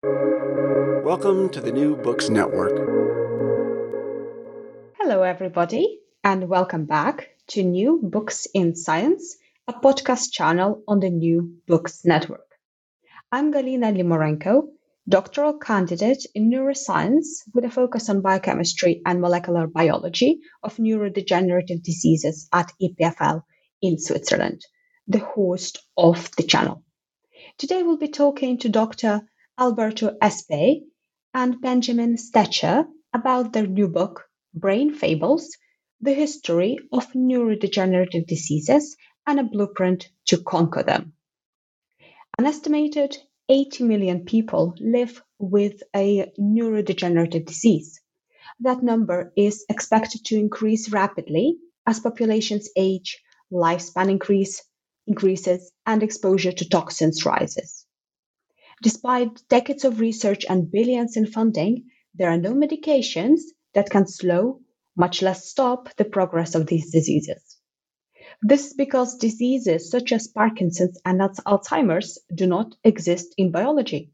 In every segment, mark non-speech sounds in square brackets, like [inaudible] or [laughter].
Welcome to the New Books Network. Hello, everybody, and welcome back to New Books in Science, a podcast channel on the New Books Network. I'm Galina Limorenko, doctoral candidate in neuroscience with a focus on biochemistry and molecular biology of neurodegenerative diseases at EPFL in Switzerland, the host of the channel. Today we'll be talking to Dr. Alberto Espay and Benjamin Stecher about their new book, Brain Fables The History of Neurodegenerative Diseases and a Blueprint to Conquer Them. An estimated 80 million people live with a neurodegenerative disease. That number is expected to increase rapidly as populations age, lifespan increase, increases, and exposure to toxins rises. Despite decades of research and billions in funding, there are no medications that can slow, much less stop, the progress of these diseases. This is because diseases such as Parkinson's and Alzheimer's do not exist in biology.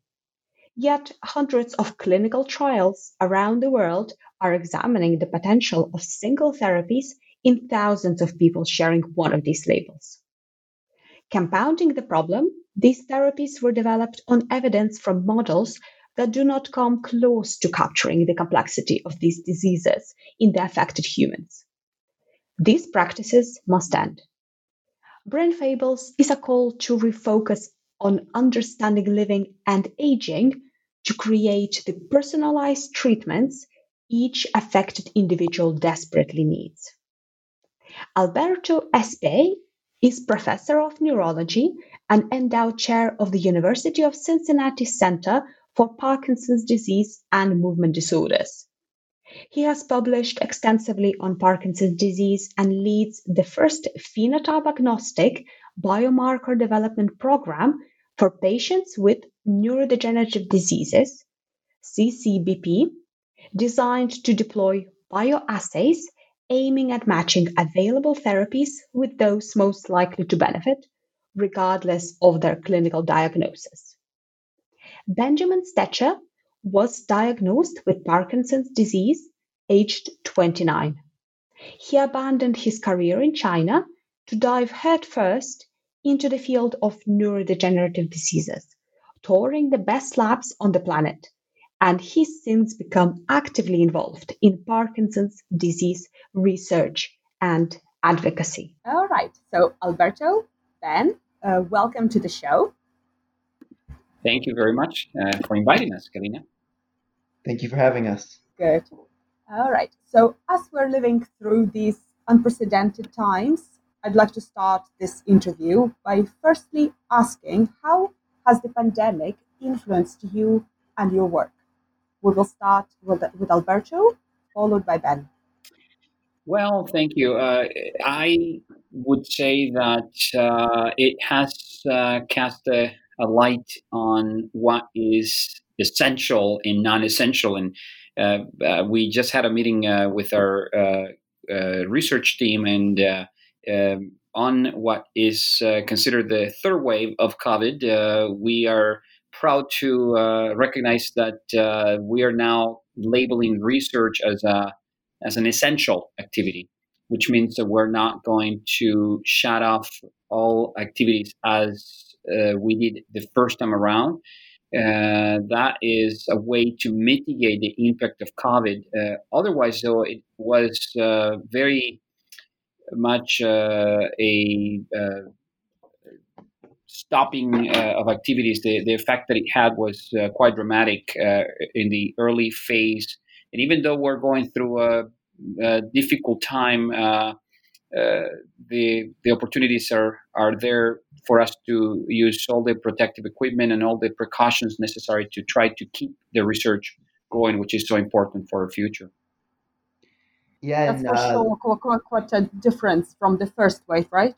Yet, hundreds of clinical trials around the world are examining the potential of single therapies in thousands of people sharing one of these labels. Compounding the problem, these therapies were developed on evidence from models that do not come close to capturing the complexity of these diseases in the affected humans. These practices must end. Brain Fables is a call to refocus on understanding living and aging to create the personalized treatments each affected individual desperately needs. Alberto Espay is professor of neurology and endowed chair of the University of Cincinnati Center for Parkinson's disease and movement disorders. He has published extensively on Parkinson's disease and leads the first phenotype agnostic biomarker development program for patients with neurodegenerative diseases, CCBP, designed to deploy bioassays aiming at matching available therapies with those most likely to benefit, regardless of their clinical diagnosis. Benjamin Stecher was diagnosed with Parkinson's disease aged 29. He abandoned his career in China to dive headfirst into the field of neurodegenerative diseases, touring the best labs on the planet, and he's since become actively involved in Parkinson's disease research and advocacy. All right. So, Alberto, Ben, uh, welcome to the show. Thank you very much uh, for inviting us, Galina. Thank you for having us. Good. All right. So, as we're living through these unprecedented times, I'd like to start this interview by firstly asking how has the pandemic influenced you and your work? We will start with, with Alberto, followed by Ben. Well, thank you. Uh, I would say that uh, it has uh, cast a, a, light on what is essential and non-essential. And uh, uh, we just had a meeting uh, with our research team and um, on what is considered the third wave of COVID. we are proud to recognize that we are now labeling research as a as an essential activity, which means that we're not going to shut off all activities as uh, we did the first time around. Uh, that is a way to mitigate the impact of COVID. Uh, otherwise, though, it was uh, very much uh, a uh, stopping of activities. The, the effect that it had was quite dramatic in the early phase. And even though we're going through a difficult time, uh, the the opportunities are are there for us to use all the protective equipment and all the precautions necessary to try to keep the research going, which is so important for our future. Yeah, that's and, for uh, sure quite, quite a difference from the first wave, right?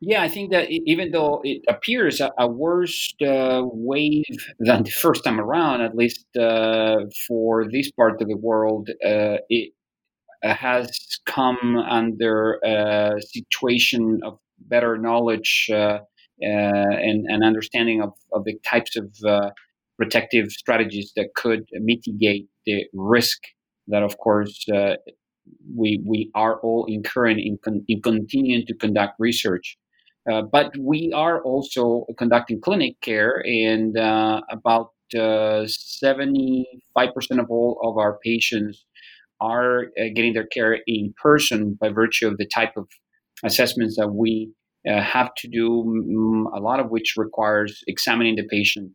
Yeah, I think that even though it appears a, a worse uh, wave [laughs] than the first time around, at least uh, for this part of the world, uh, it uh, has come under a situation of better knowledge uh, uh, and, and, understanding of, of, the types of protective strategies that could mitigate the risk that, of course, uh, we we are all incurring in, con- in continuing to conduct research. Uh, but we are also conducting clinic care, and uh, about uh, seventy-five percent of all of our patients are uh, getting their care in person by virtue of the type of assessments that we uh, have to do. a lot of which requires examining the patient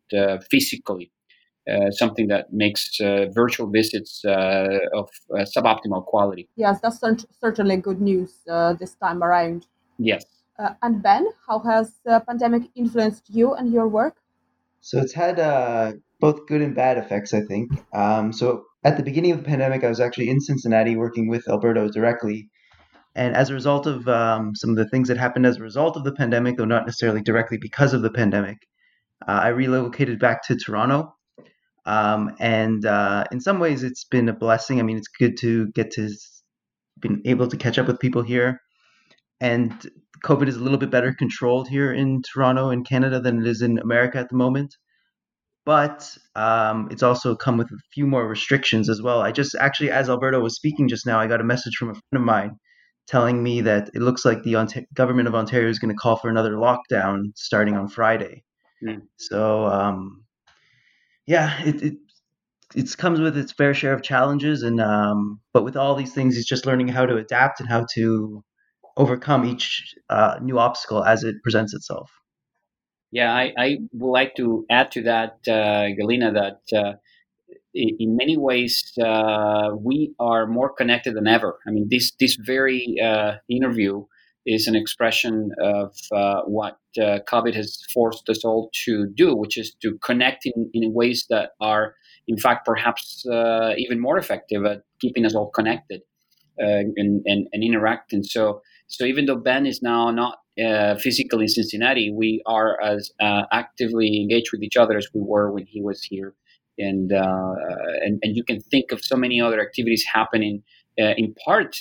physically. Uh, something that makes uh, virtual visits uh, of suboptimal quality. Yes, that's certainly good news this time around. Yes. And Ben, how has the pandemic influenced you and your work? So it's had both good and bad effects, I think. Um, so at the beginning of the pandemic, I was actually in Cincinnati working with Alberto directly. And as a result of um, some of the things that happened as a result of the pandemic, though not necessarily directly because of the pandemic, uh, I relocated back to Toronto um, and uh, in some ways, it's been a blessing. I mean, it's good to get to been able to catch up with people here. And COVID is a little bit better controlled here in Toronto in Canada than it is in America at the moment. But um, it's also come with a few more restrictions as well. I just actually, as Alberto was speaking just now, I got a message from a friend of mine telling me that it looks like the Ont- government of Ontario is going to call for another lockdown starting on Friday. Mm. So um, yeah, it, it it comes with its fair share of challenges, and um, but with all these things, it's just learning how to adapt and how to overcome each uh, new obstacle as it presents itself. Yeah, I, I would like to add to that, uh, Galina, that uh, in many ways uh, we are more connected than ever. I mean, this this very uh, interview is an expression of uh, what uh, COVID has forced us all to do, which is to connect in, in ways that are, in fact, perhaps uh, even more effective at keeping us all connected uh, and, and, and interact. And so, so even though Ben is now not uh, physically in Cincinnati, we are as uh, actively engaged with each other as we were when he was here. And, and, and you can think of so many other activities happening in part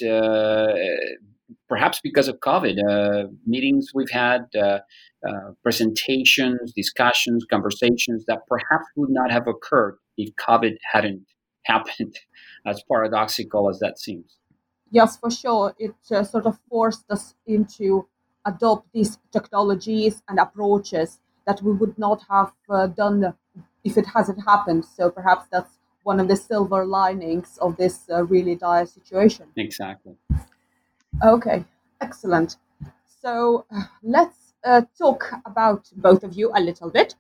perhaps because of COVID, uh, meetings we've had, uh, uh, presentations, discussions, conversations that perhaps would not have occurred if COVID hadn't happened, [laughs] as paradoxical as that seems. Yes, for sure. It uh, sort of forced us into adopt these technologies and approaches that we would not have uh, done if it hasn't happened. So perhaps that's one of the silver linings of this uh, really dire situation. Exactly. Okay, excellent. So let's uh, talk about both of you a little bit.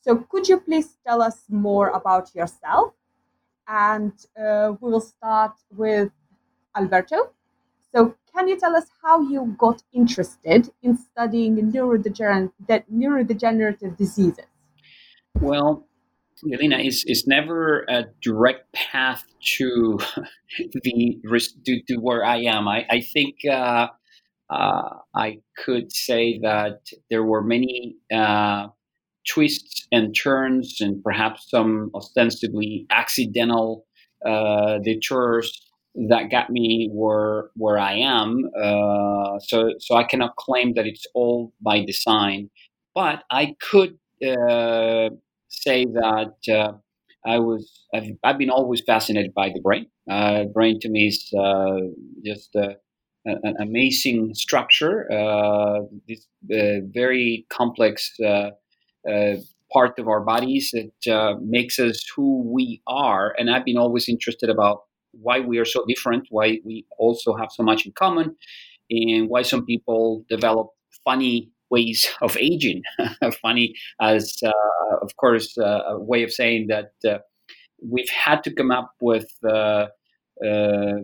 So, could you please tell us more about yourself? And uh, we will start with Alberto. So, can you tell us how you got interested in studying neurodegener- neurodegenerative diseases? Well, Galina, is is never a direct path to [laughs] the to, to where I am. I, I think uh, uh, I could say that there were many uh, twists and turns, and perhaps some ostensibly accidental uh, detours that got me where where I am. Uh, so so I cannot claim that it's all by design, but I could uh, say that uh, I was I've, I've, been always fascinated by the brain. Uh, brain to me is uh, just an amazing structure. Uh, this very complex part of our bodies that makes us who we are. And I've been always interested about why we are so different, why we also have so much in common, and why some people develop funny ways [laughs] of aging. [laughs] Funny as, uh, of course, uh, a way of saying that uh, we've had to come up with uh, uh,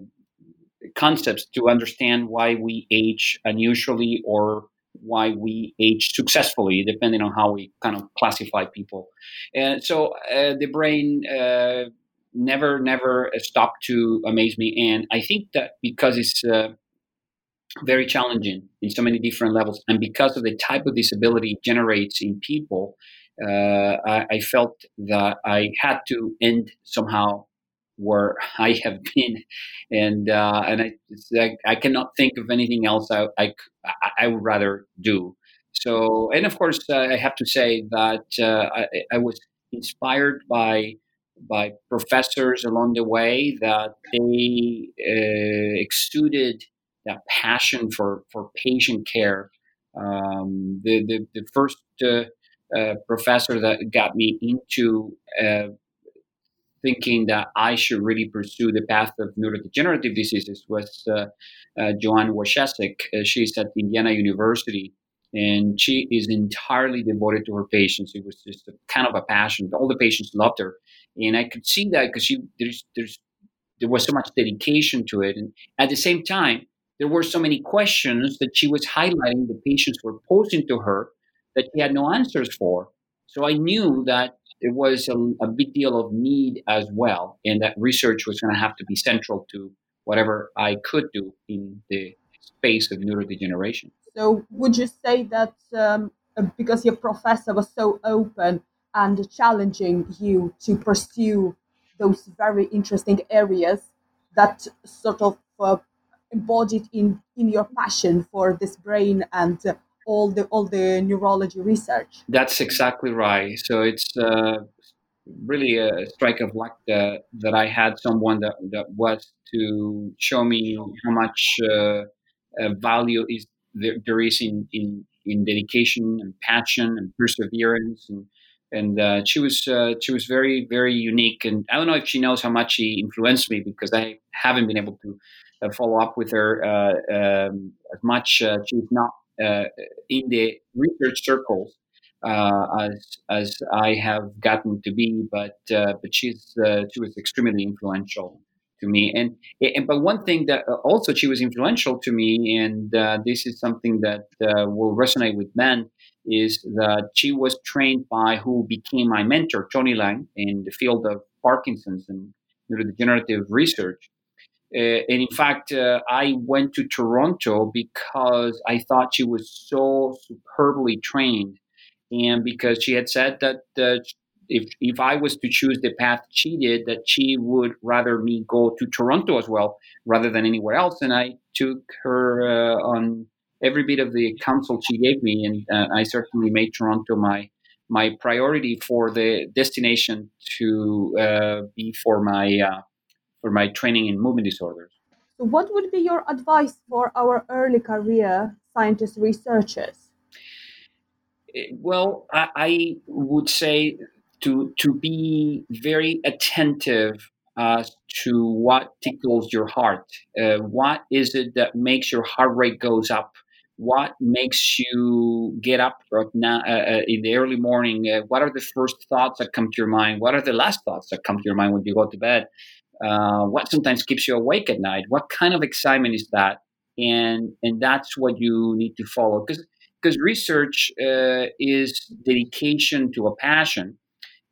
concepts to understand why we age unusually or why we age successfully, depending on how we kind of classify people. And so uh, the brain never, never stopped to amaze me. And I think that because it's very challenging in so many different levels. And because of the type of disability it generates in people, uh, I, I, felt that I had to end somehow where [laughs] I have been, and uh, and I, I, I cannot think of anything else I, I, I would rather do. So and of course uh, I have to say that uh, I, I, was inspired by by professors along the way that they uh, exuded that passion for, for patient care. Um, the, the, the first uh, uh, professor that got me into uh, thinking that I should really pursue the path of neurodegenerative diseases was uh, uh, Joanne Wojcieszek. she's at Indiana University and she is entirely devoted to her patients. It was just a, kind of a passion. All the patients loved her, and I could see that because there's there's there was so much dedication to it, and at the same time there were so many questions that she was highlighting the patients were posing to her that she had no answers for. So I knew that there was a, a big deal of need as well, and that research was going to have to be central to whatever I could do in the space of neurodegeneration. So, would you say that um, because your professor was so open and challenging you to pursue those very interesting areas, that sort of uh, embodied in in your passion for this brain and uh, all the all the neurology research? That's exactly right. So it's. Uh, really a strike of luck that, that I had someone that, that was to show me how much uh, uh, value is there, there is in, in, in dedication and passion and perseverance and and uh, she was uh, she was very very unique and I don't know if she knows how much she influenced me because I haven't been able to uh, follow up with her uh, um, as much. Uh, she's not uh, in the research circles as as I have gotten to be, but but she's she was extremely influential to me. And, and but one thing that also she was influential to me, and this is something that will resonate with Ben, is that she was trained by who became my mentor, Tony Lang, in the field of Parkinson's and neurodegenerative research. Uh, and in fact, uh, I went to Toronto because I thought she was so superbly trained, and because she had said that uh, if if I was to choose the path she did, that she would rather me go to Toronto as well rather than anywhere else. And I took her uh, on every bit of the counsel she gave me, and uh, I certainly made Toronto my my priority for the destination to uh, be for my uh, for my training in movement disorders. So, what would be your advice for our early career scientists researchers? Well, I, I would say to to be very attentive uh, to what tickles your heart. Uh, what is it that makes your heart rate goes up? What makes you get up right now, uh, uh, in the early morning? Uh, what are the first thoughts that come to your mind? What are the last thoughts that come to your mind when you go to bed? Uh, what sometimes keeps you awake at night? What kind of excitement is that? And and that's what you need to follow because because research is dedication to a passion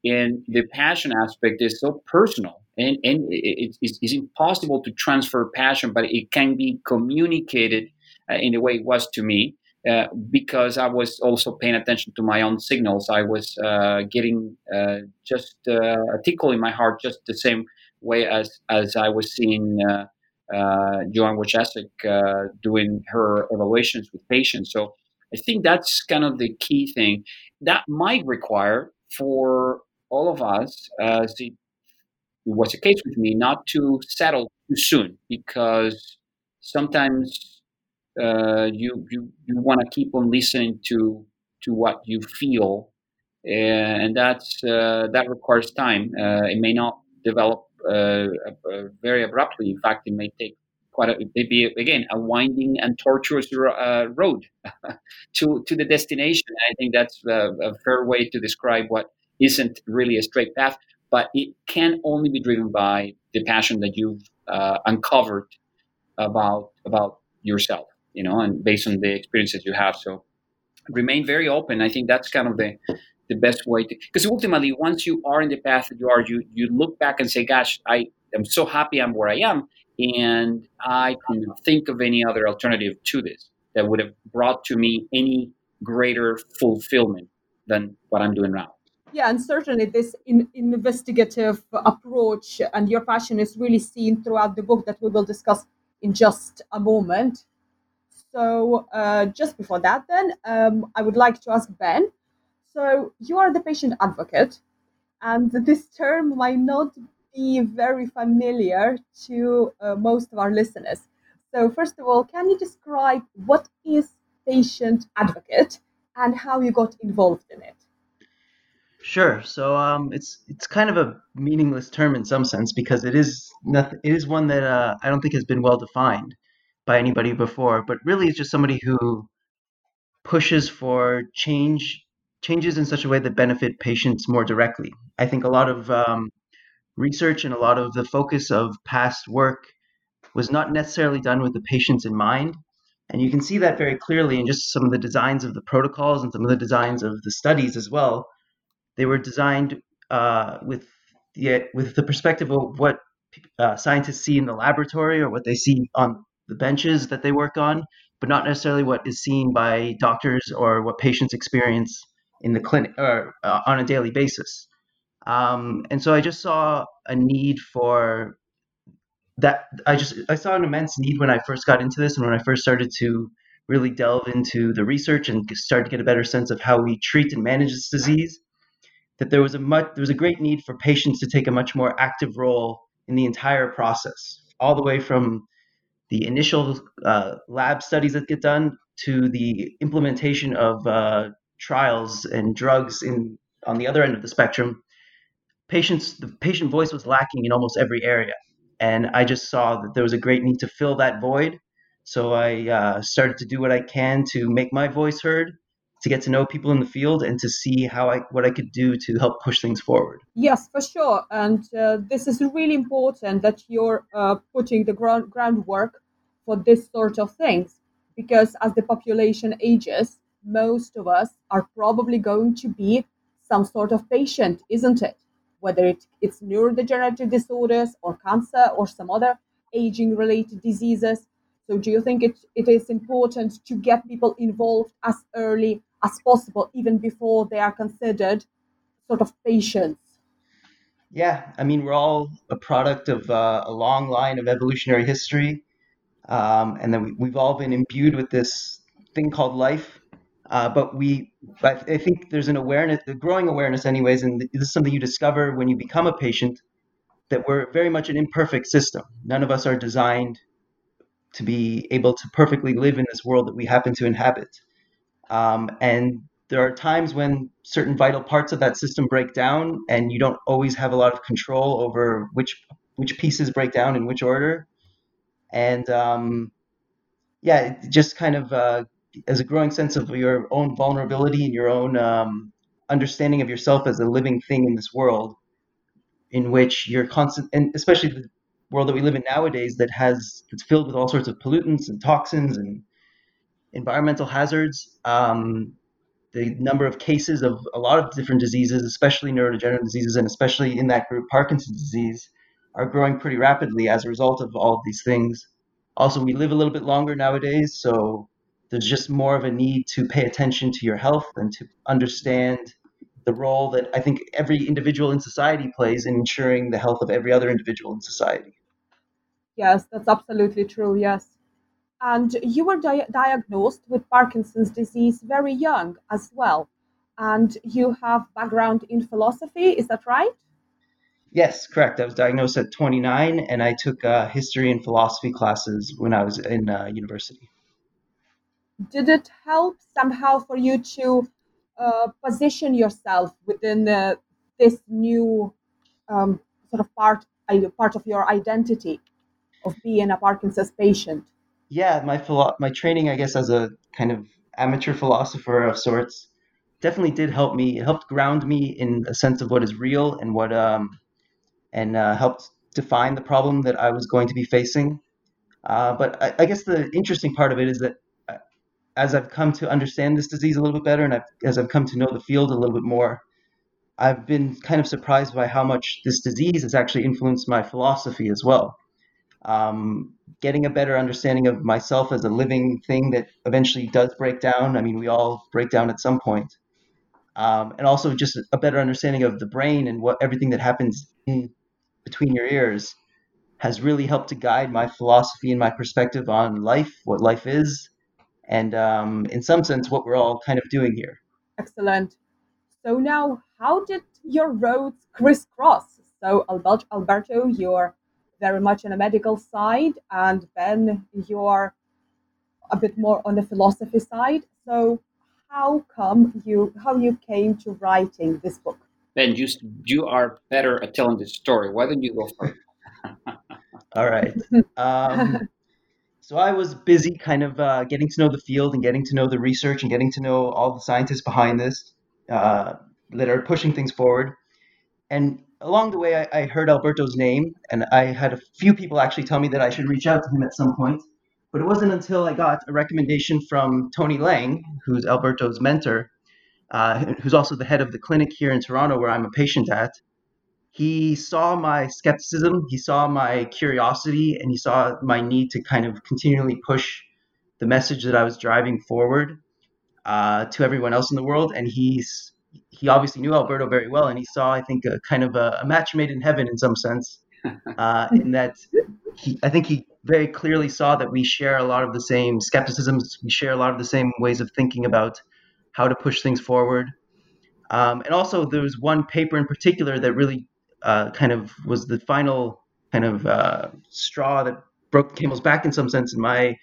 and the passion aspect is so personal and, and it, it's, it's, impossible to transfer passion but it can be communicated uh, in the way it was to me uh, because I was also paying attention to my own signals. I was uh, getting uh, just uh, a tickle in my heart, just the same way as as I was seeing uh, Joanne Wojcieszek doing her evaluations with patients. So I think that's kind of the key thing that might require for all of us, as it was the case with me, not to settle too soon because sometimes uh, you you, you want to keep on listening to to what you feel, and that's uh, that requires time. Uh, it may not develop uh, very abruptly. In fact, it may take quite a maybe again a winding and tortuous uh, road [laughs] to to the destination. I think that's a, a fair way to describe what isn't really a straight path, but it can only be driven by the passion that you've uh, uncovered about about yourself, you know, and based on the experiences you have. So remain very open. I think that's kind of the the best way to because ultimately once you are in the path that you are, you you look back and say, "Gosh, I am so happy I'm where I am." And I can think of any other alternative to this that would have brought to me any greater fulfillment than what I'm doing now. Yeah, and certainly this in, investigative approach and your passion is really seen throughout the book that we will discuss in just a moment. So, uh, just before that, then, um, I would like to ask Ben. So, you are the patient advocate, and this term might not be very familiar to uh, most of our listeners. So, first of all, can you describe what is patient advocate and how you got involved in it? Sure. So um, it's it's kind of a meaningless term in some sense because it is nothing. It is one that uh, I don't think has been well defined by anybody before. But really, it's just somebody who pushes for change changes in such a way that benefit patients more directly. I think a lot of um, research and a lot of the focus of past work was not necessarily done with the patients in mind. And you can see that very clearly in just some of the designs of the protocols and some of the designs of the studies as well. They were designed uh, with the with the perspective of what uh, scientists see in the laboratory or what they see on the benches that they work on, but not necessarily what is seen by doctors or what patients experience in the clinic or uh, on a daily basis. Um, and so I just saw a need for that. I just I saw an immense need when I first got into this and when I first started to really delve into the research and start to get a better sense of how we treat and manage this disease. That there was a much there was a great need for patients to take a much more active role in the entire process, all the way from the initial uh, lab studies that get done to the implementation of uh, trials and drugs in on the other end of the spectrum patients the patient voice was lacking in almost every area. And i just saw that there was a great need to fill that void. So i uh, started to do what i can to make my voice heard to get to know people in the field and to see how I what I could do to help push things forward. Yes, for sure, and uh, this is really important that you're uh, putting the ground groundwork for this sort of things because as the population ages, most of us are probably going to be some sort of patient, isn't it? Whether it, it's neurodegenerative disorders or cancer or some other aging related diseases. So, do you think it, it is important to get people involved as early as possible, even before they are considered sort of patients? Yeah, I mean, we're all a product of uh, a long line of evolutionary history. Um, and then we, we've all been imbued with this thing called life. Uh, but we, I think there's an awareness, a growing awareness, anyways, and this is something you discover when you become a patient that we're very much an imperfect system. None of us are designed to be able to perfectly live in this world that we happen to inhabit. Um, and there are times when certain vital parts of that system break down, and you don't always have a lot of control over which which pieces break down in which order. And um, yeah, just kind of uh, as a growing sense of your own vulnerability and your own um, understanding of yourself as a living thing in this world, in which you're constant, and especially the world that we live in nowadays that has it's filled with all sorts of pollutants and toxins and environmental hazards. Um, the number of cases of a lot of different diseases, especially neurodegenerative diseases, and especially in that group, Parkinson's disease, are growing pretty rapidly as a result of all of these things. Also, we live a little bit longer nowadays, so there's just more of a need to pay attention to your health and to understand the role that I think every individual in society plays in ensuring the health of every other individual in society. Yes, that's absolutely true. Yes. And you were di- diagnosed with Parkinson's disease very young as well. And you have background in philosophy, is that right? Yes, correct. I was diagnosed at 29 and I took uh, history and philosophy classes when I was in uh, university did it help somehow for you to uh, position yourself within uh, this new um, sort of part part of your identity of being a Parkinson's patient? Yeah, my philo- my training, I guess, as a kind of amateur philosopher of sorts, definitely did help me. It helped ground me in a sense of what is real and what um, and uh, helped define the problem that I was going to be facing. Uh, but I, I guess the interesting part of it is that as I've come to understand this disease a little bit better and I've, as I've come to know the field a little bit more, I've been kind of surprised by how much this disease has actually influenced my philosophy as well. Um, getting a better understanding of myself as a living thing that eventually does break down. I mean, we all break down at some point. Um, and also just a better understanding of the brain and what everything that happens in between your ears has really helped to guide my philosophy and my perspective on life, what life is, and um, in some sense, what we're all kind of doing here. Excellent. So now, how did your roads crisscross? So, Alberto, you're very much on a medical side, and Ben, you're a bit more on the philosophy side. So, how come you how you came to writing this book? Ben, you you are better at telling the story. Why don't you go first? [laughs] All right. [laughs] Um, so I was busy, kind of uh, getting to know the field and getting to know the research and getting to know all the scientists behind this uh, that are pushing things forward. And along the way, I, I, heard Alberto's name, and I had a few people actually tell me that I should reach out to him at some point. But it wasn't until I got a recommendation from Tony Lang, who's Alberto's mentor, uh, who's also the head of the clinic here in Toronto where I'm a patient at. He saw my skepticism, he saw my curiosity, and he saw my need to kind of continually push the message that I was driving forward uh, to everyone else in the world. And he's he obviously knew Alberto very well, and he saw, I think, a kind of a, a match made in heaven in some sense. [laughs] Uh, in that, he, I think he very clearly saw that we share a lot of the same skepticisms, we share a lot of the same ways of thinking about how to push things forward. Um, and also, there was one paper in particular that really uh, kind of was the final kind of uh, straw that broke the camel's back in some sense in my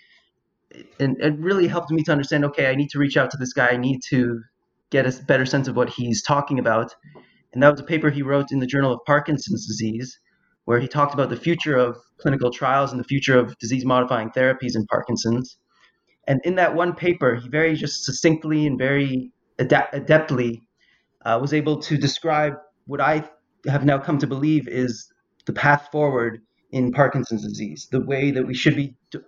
and it really helped me to understand okay i need to reach out to this guy i need to get a better sense of what he's talking about. And that was a paper he wrote in the journal of parkinson's disease where he talked about the future of clinical trials and the future of disease modifying therapies in parkinson's. And in that one paper, he very just succinctly and very adeptly uh, was able to describe what I have now come to believe is the path forward in Parkinson's disease, the way that we should be de-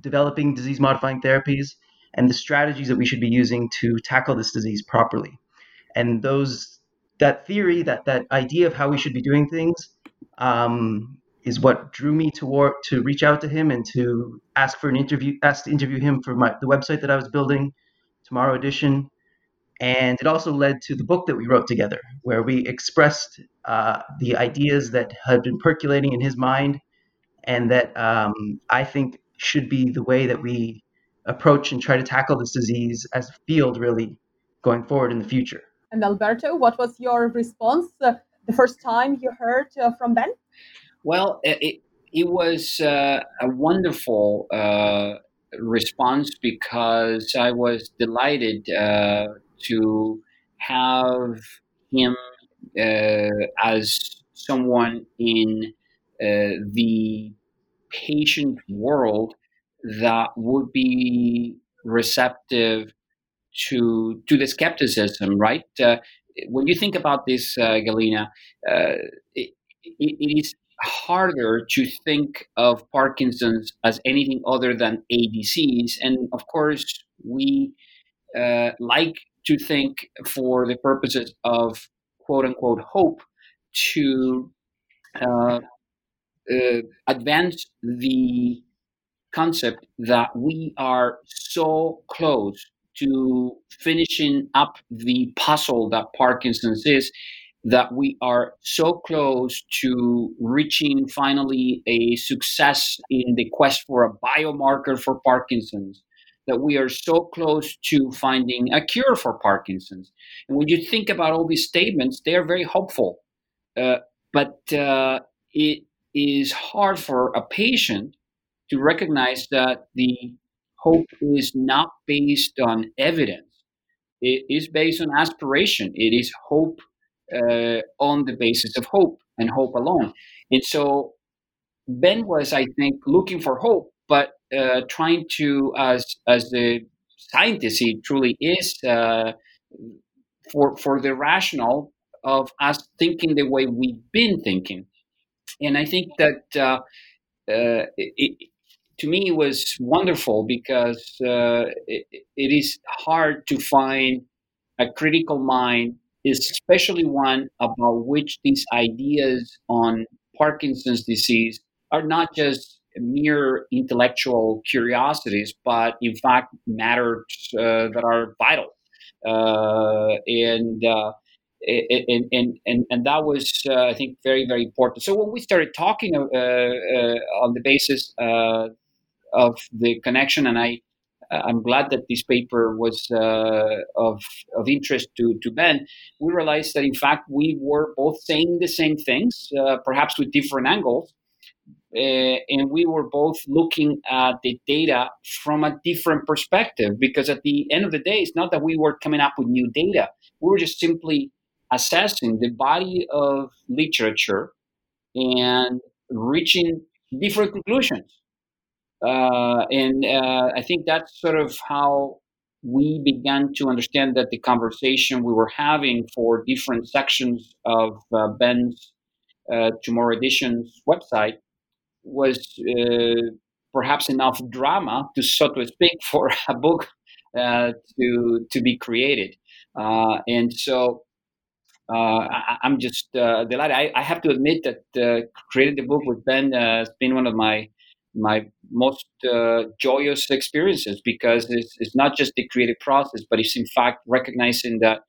developing disease modifying therapies and the strategies that we should be using to tackle this disease properly. And those that theory, that that idea of how we should be doing things, um, is what drew me toward to reach out to him and to ask for an interview, ask to interview him for my the website that I was building, Tomorrow Edition, and it also led to the book that we wrote together, where we expressed uh, the ideas that had been percolating in his mind, and that um, I think should be the way that we approach and try to tackle this disease as a field, really going forward in the future. And Alberto, what was your response uh, the first time you heard uh, from Ben? Well, it, it was uh, a wonderful uh, response because I was delighted uh, to have him uh, as someone in uh, the patient world that would be receptive to to the skepticism, right? Uh, when you think about this, Galina, it, it is harder to think of Parkinson's as anything other than a disease. And of course, we uh, like to think, for the purposes of quote unquote hope, to uh, uh, advance the concept that we are so close to finishing up the puzzle that Parkinson's is that we are so close to reaching finally a success in the quest for a biomarker for Parkinson's, that we are so close to finding a cure for Parkinson's. And when you think about all these statements, they are very hopeful. Uh, but uh, it is hard for a patient to recognize that the hope is not based on evidence. It is based on aspiration. It is hope uh, on the basis of hope and hope alone. And so Ben was, I think, looking for hope, but uh, trying to, as as the scientist he truly is, uh, for for the rational of us thinking the way we've been thinking. And I think that uh, uh, it, to me it was wonderful because uh, it, it is hard to find a critical mind especially one about which these ideas on Parkinson's disease are not just mere intellectual curiosities, but in fact matters uh, that are vital. Uh, and, uh, and, and, and, and that was, uh, I think, very, very important. So when we started talking uh, uh, on the basis of the connection, and I I'm glad that this paper was uh, of of interest to to Ben. We realized that in fact we were both saying the same things, uh, perhaps with different angles, uh, and we were both looking at the data from a different perspective. Because at the end of the day, it's not that we were coming up with new data; we were just simply assessing the body of literature and reaching different conclusions. Uh, and uh, I think that's sort of how we began to understand that the conversation we were having for different sections of uh, Ben's uh, Tomorrow Edition's website was uh, perhaps enough drama to, so to speak, [laughs] for a book uh, to to be created. and so uh, I, am just uh, delighted. I, I, have to admit that uh, creating the book with Ben has been one of my my most uh, joyous experiences because it's, it's not just the creative process, but it's in fact recognizing that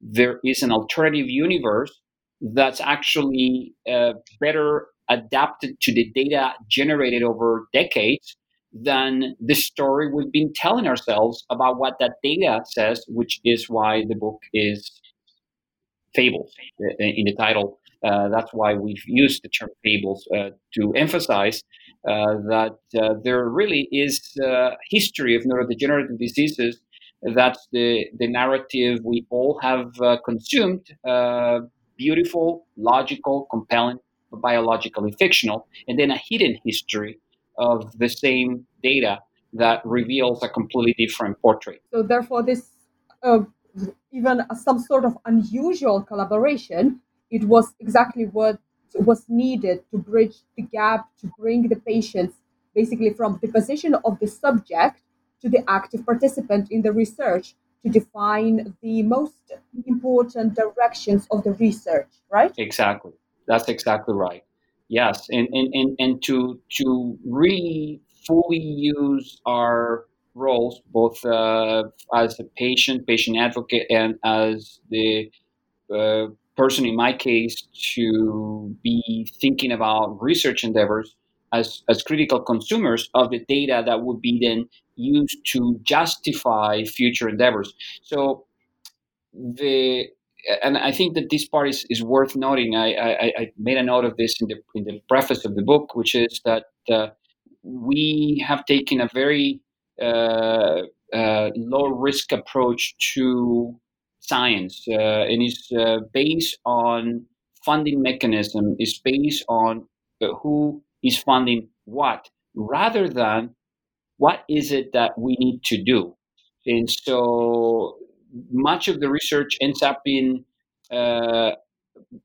there is an alternative universe that's actually uh, better adapted to the data generated over decades than the story we've been telling ourselves about what that data says, which is why the book is fables uh, in the title. Uh, that's why we've used the term fables uh, to emphasize that uh, there really is a history of neurodegenerative diseases. That's the, the narrative we all have uh, consumed beautiful, logical, compelling, biologically fictional, and then a hidden history of the same data that reveals a completely different portrait. So, therefore, this even some sort of unusual collaboration, it was exactly what was needed to bridge the gap to bring the patients basically from the position of the subject to the active participant in the research to define the most important directions of the research, right? Exactly. That's exactly right. Yes. And, and, and, and to, to really fully use our roles, both uh, as a patient, patient advocate, and as the uh, person in my case to be thinking about research endeavors as, as critical consumers of the data that would be then used to justify future endeavors. So the and I think that this part is, is worth noting. I, I, I, made a note of this in the in the preface of the book, which is that uh, we have taken a very uh, uh, low risk approach to science, uh, and is based on funding mechanism, is based on who is funding what, rather than what is it that we need to do. And so much of the research ends up in uh,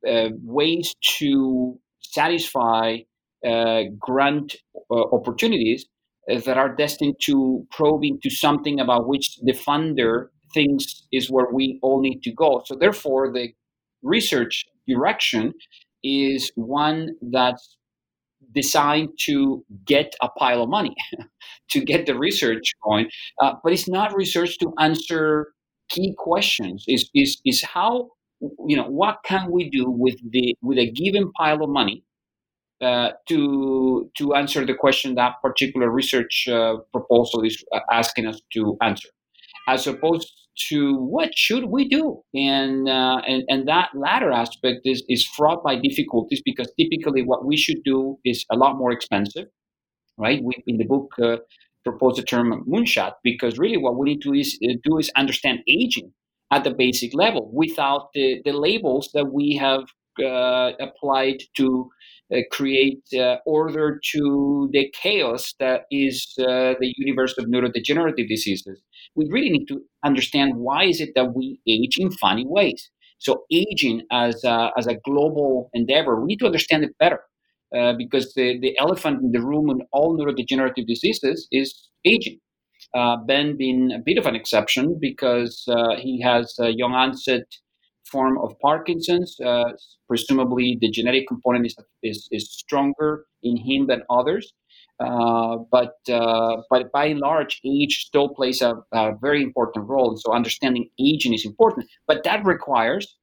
uh, ways to satisfy uh, grant opportunities that are destined to probe into something about which the funder thinks is where we all need to go. So, therefore, the research direction is one that's designed to get a pile of money, [laughs] to get the research going. Uh, but it's not research to answer key questions. Is is is how you know what can we do with the with a given pile of money uh, to to answer the question that particular research uh, proposal is uh, asking us to answer, as opposed to what should we do, and uh, and and that latter aspect is is fraught by difficulties because typically what we should do is a lot more expensive, right? We in the book uh, propose the term moonshot because really what we need to is, do is understand aging at the basic level without the, the labels that we have applied to uh, create uh, order to the chaos that is uh, the universe of neurodegenerative diseases. We really need to understand why is it that we age in funny ways. So aging as a, as a global endeavor, we need to understand it better. Uh, because the, the elephant in the room in all neurodegenerative diseases is aging. Uh, ben being a bit of an exception because uh, he has young onset form of Parkinson's. Uh, presumably, the genetic component is, is, is stronger in him than others. Uh, but uh, but by and large, age still plays a, a, very important role. So understanding aging is important, but that requires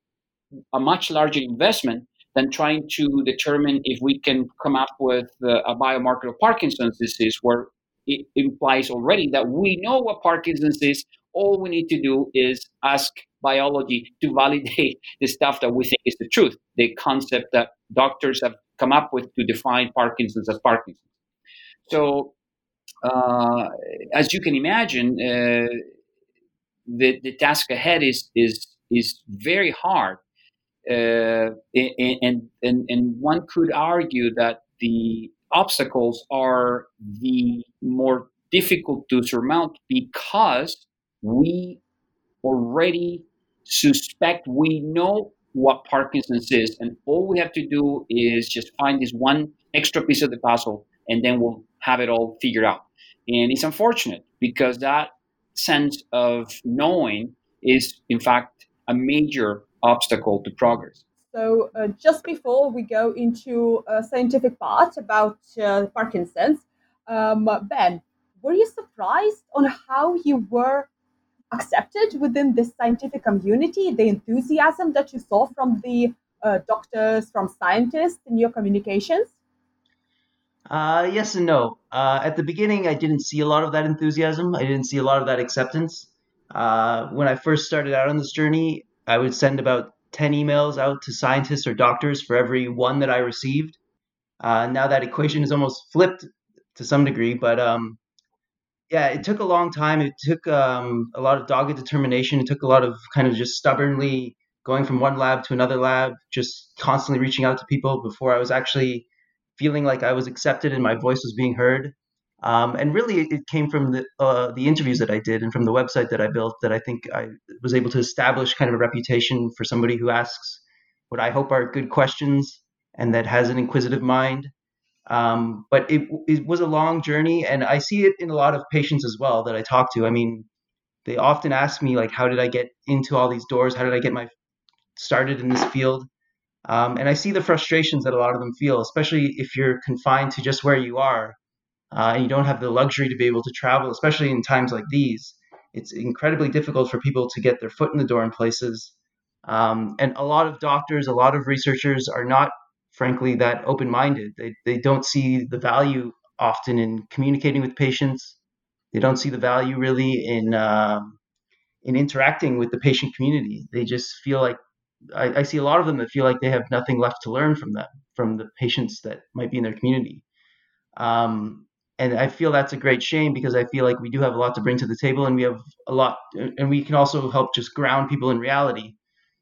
a much larger investment than trying to determine if we can come up with a biomarker of Parkinson's disease, where it implies already that we know what Parkinson's is. All we need to do is ask biology to validate [laughs] the stuff that we think is the truth, the concept that doctors have come up with to define Parkinson's as Parkinson's. So, uh, as you can imagine, uh, the, the task ahead is, is, is very hard. Uh, and, and, and one could argue that the obstacles are the more difficult to surmount because we already suspect we know what Parkinson's is, and all we have to do is just find this one extra piece of the puzzle, and then we'll have it all figured out. And it's unfortunate because that sense of knowing is, in fact, a major obstacle to progress. So, uh, just before we go into a scientific part about uh, Parkinson's, um, Ben, were you surprised on how you were accepted within this scientific community, the enthusiasm that you saw from the uh, doctors, from scientists in your communications? Uh, yes and no. Uh, at the beginning, I didn't see a lot of that enthusiasm. I didn't see a lot of that acceptance. Uh, when I first started out on this journey, I would send about 10 emails out to scientists or doctors for every one that I received. Uh, now that equation is almost flipped to some degree, but um, yeah, it took a long time. It took um, a lot of dogged determination. It took a lot of kind of just stubbornly going from one lab to another lab, just constantly reaching out to people before I was actually feeling like I was accepted and my voice was being heard. Um, and really, it came from the uh, the interviews that I did and from the website that I built. That I think I was able to establish kind of a reputation for somebody who asks what I hope are good questions and that has an inquisitive mind. Um, but it, it was a long journey, and I see it in a lot of patients as well that I talk to. I mean, they often ask me like, "How did I get into all these doors? How did I get my started in this field?" Um, and I see the frustrations that a lot of them feel, especially if you're confined to just where you are uh, and you don't have the luxury to be able to travel, especially in times like these. It's incredibly difficult for people to get their foot in the door in places. Um, and a lot of doctors, a lot of researchers are not frankly, that open minded. They, they don't see the value often in communicating with patients. They don't see the value really in um, in interacting with the patient community. They just feel like I, I, see a lot of them that feel like they have nothing left to learn from them, from the patients that might be in their community. Um, and I feel that's a great shame because I feel like we do have a lot to bring to the table, and we have a lot, and we can also help just ground people in reality.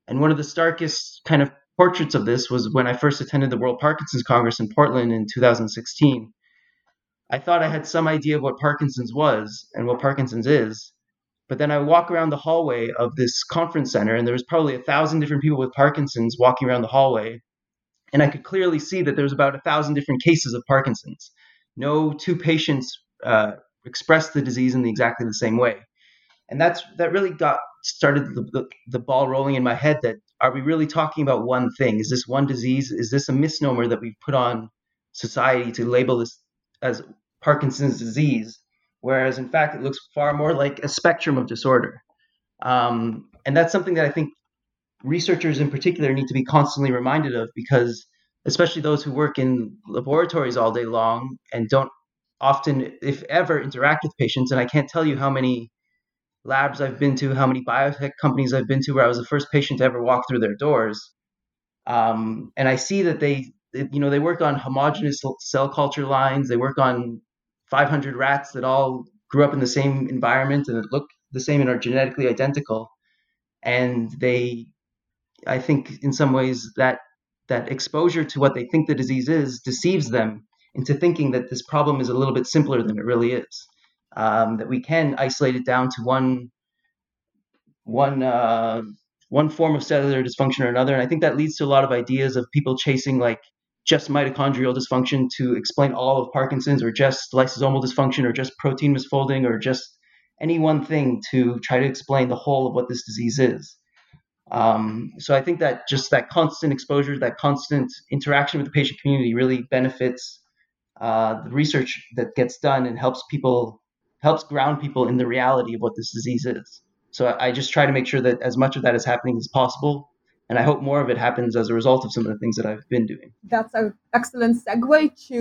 And one of the starkest kind of portraits of this was when I first attended the World Parkinson's Congress in Portland in 2016. I thought I had some idea of what Parkinson's was and what Parkinson's is. But then I walk around the hallway of this conference center, and there was probably a thousand different people with Parkinson's walking around the hallway. And I could clearly see that there was about a thousand different cases of Parkinson's. No two patients uh, expressed the disease in the exactly the same way. And that's that really got started the, the, the ball rolling in my head that are we really talking about one thing? Is this one disease? Is this a misnomer that we've put on society to label this as Parkinson's disease? Whereas in fact, it looks far more like a spectrum of disorder. Um, and that's something that I think researchers in particular need to be constantly reminded of because, especially those who work in laboratories all day long and don't often, if ever, interact with patients. And I can't tell you how many labs I've been to, how many biotech companies I've been to where I was the first patient to ever walk through their doors. Um, and I see that they, you know, they work on homogeneous cell culture lines. They work on 500 rats that all grew up in the same environment and look the same and are genetically identical. And they, I think, in some ways, that that exposure to what they think the disease is deceives them into thinking that this problem is a little bit simpler than it really is um, that we can isolate it down to one one uh, one form of cellular dysfunction or another. And I think that leads to a lot of ideas of people chasing like just mitochondrial dysfunction to explain all of Parkinson's, or just lysosomal dysfunction, or just protein misfolding, or just any one thing to try to explain the whole of what this disease is. Um, so I think that just that constant exposure, that constant interaction with the patient community really benefits uh, the research that gets done and helps people helps ground people in the reality of what this disease is. So I, I just try to make sure that as much of that is happening as possible. And I hope more of it happens as a result of some of the things that I've been doing. That's an excellent segue to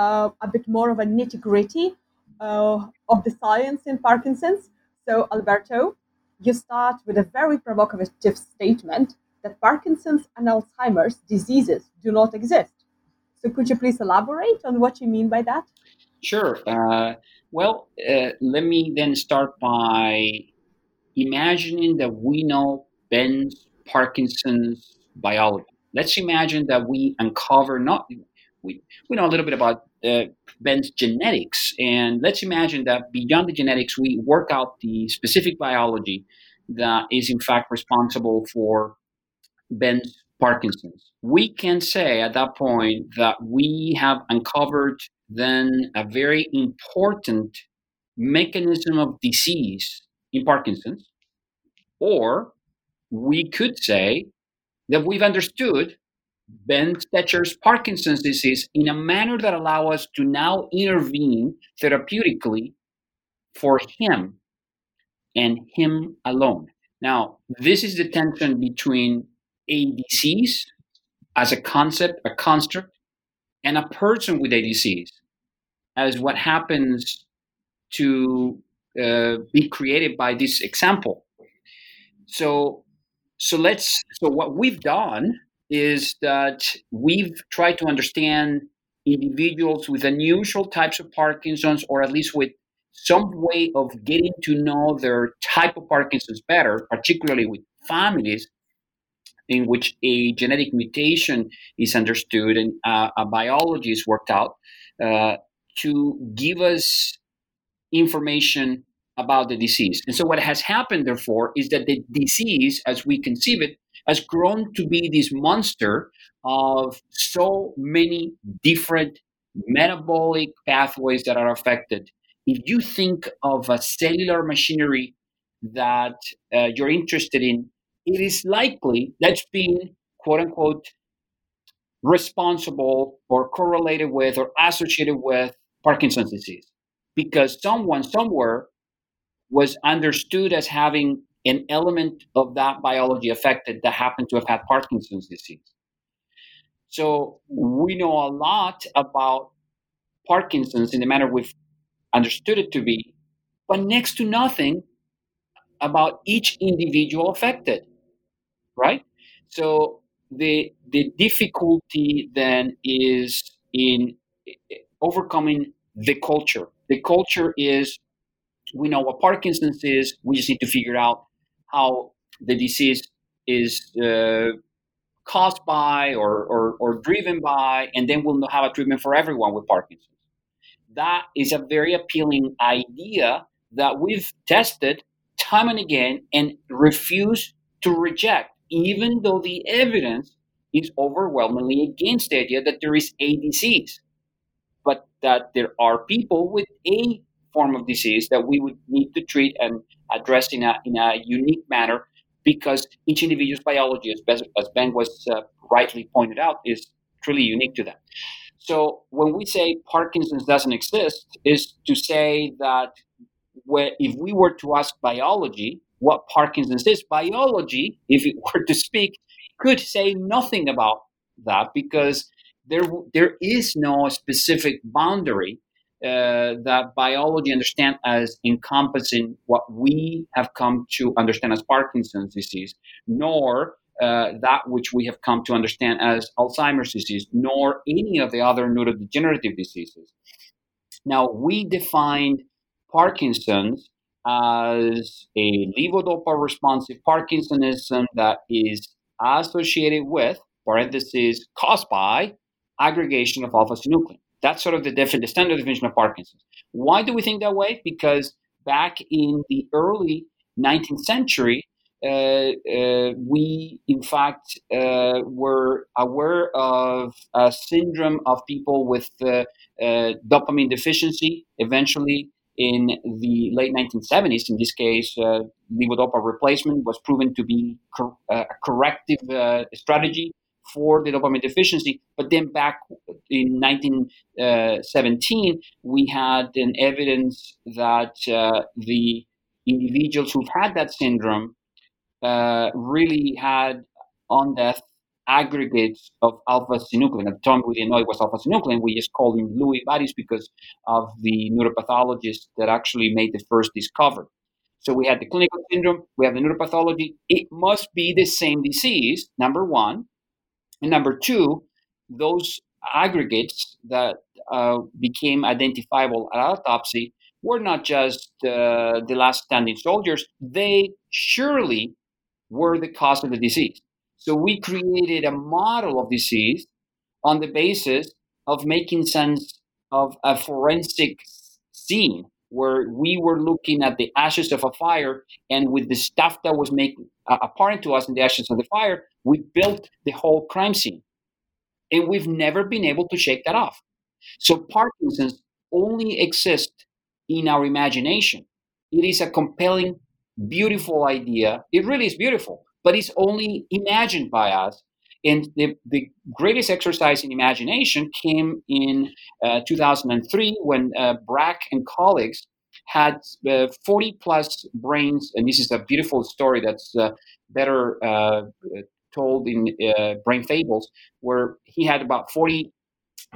uh, a bit more of a nitty gritty uh, of the science in Parkinson's. So, Alberto, you start with a very provocative statement that Parkinson's and Alzheimer's diseases do not exist. So, could you please elaborate on what you mean by that? Sure. Uh, well, uh, let me then start by imagining that we know Ben's Parkinson's biology. Let's imagine that we uncover not we, we know a little bit about uh, Ben's genetics, and let's imagine that beyond the genetics, we work out the specific biology that is in fact responsible for Ben's Parkinson's. We can say at that point that we have uncovered then a very important mechanism of disease in Parkinson's, or we could say that we've understood Ben Stecher's Parkinson's disease in a manner that allow us to now intervene therapeutically for him and him alone. Now, this is the tension between a disease as a concept, a construct, and a person with a disease as what happens to uh, be created by this example. So, so let's. So what we've done is that we've tried to understand individuals with unusual types of Parkinson's, or at least with some way of getting to know their type of Parkinson's better, particularly with families in which a genetic mutation is understood and uh, a biology is worked out, uh, to give us information about the disease. And so, what has happened, therefore, is that the disease, as we conceive it, has grown to be this monster of so many different metabolic pathways that are affected. If you think of a cellular machinery that uh, you're interested in, it is likely that's been quote unquote responsible or correlated with or associated with Parkinson's disease because someone somewhere was understood as having an element of that biology affected that happened to have had Parkinson's disease. So we know a lot about Parkinson's in the manner we've understood it to be, but next to nothing about each individual affected, right? So the the difficulty then is in overcoming the culture. The culture is we know what Parkinson's is. We just need to figure out how the disease is uh, caused by or, or, or driven by, and then we'll have a treatment for everyone with Parkinson's. That is a very appealing idea that we've tested time and again and refuse to reject, even though the evidence is overwhelmingly against the idea that there is a disease, but that there are people with a form of disease that we would need to treat and address in a, in a unique manner because each individual's biology, as, Ben, as ben was uh, rightly pointed out, is truly unique to them. So when we say Parkinson's doesn't exist, is to say that if we were to ask biology what Parkinson's is, biology, if it [laughs] were to speak, could say nothing about that because there there is no specific boundary uh, that biology understand as encompassing what we have come to understand as Parkinson's disease, nor uh, that which we have come to understand as Alzheimer's disease, nor any of the other neurodegenerative diseases. Now, we defined Parkinson's as a levodopa responsive Parkinsonism that is associated with, parentheses, caused by aggregation of alpha synuclein. That's sort of the, def- the standard definition of Parkinson's. Why do we think that way? Because back in the early 19th century, uh, uh, we in fact uh, were aware of a syndrome of people with uh, uh, dopamine deficiency. Eventually, in the late 1970s, in this case, uh, levodopa replacement was proven to be cor- a corrective strategy for the dopamine deficiency. But then back in 1917, we had an evidence that uh, the individuals who've had that syndrome uh, really had on death aggregates of alpha synuclein. At the time, we didn't know it was alpha synuclein. We just called them Lewy bodies because of the neuropathologist that actually made the first discovery. So we had the clinical syndrome, we have the neuropathology. It must be the same disease, number one. And number two, those aggregates that uh, became identifiable at autopsy were not just uh, the last standing soldiers, they surely were the cause of the disease. So we created a model of disease on the basis of making sense of a forensic scene where we were looking at the ashes of a fire and with the stuff that was making uh, apparent to us in the ashes of the fire, we built the whole crime scene. And we've never been able to shake that off. So Parkinson's only exists in our imagination. It is a compelling, beautiful idea. It really is beautiful, but it's only imagined by us. And the, the greatest exercise in imagination came in uh, 2003 when uh, Braak and colleagues had uh, 40 plus brains. And this is a beautiful story that's uh, better uh, told in uh, Brain Fables, where he had about 40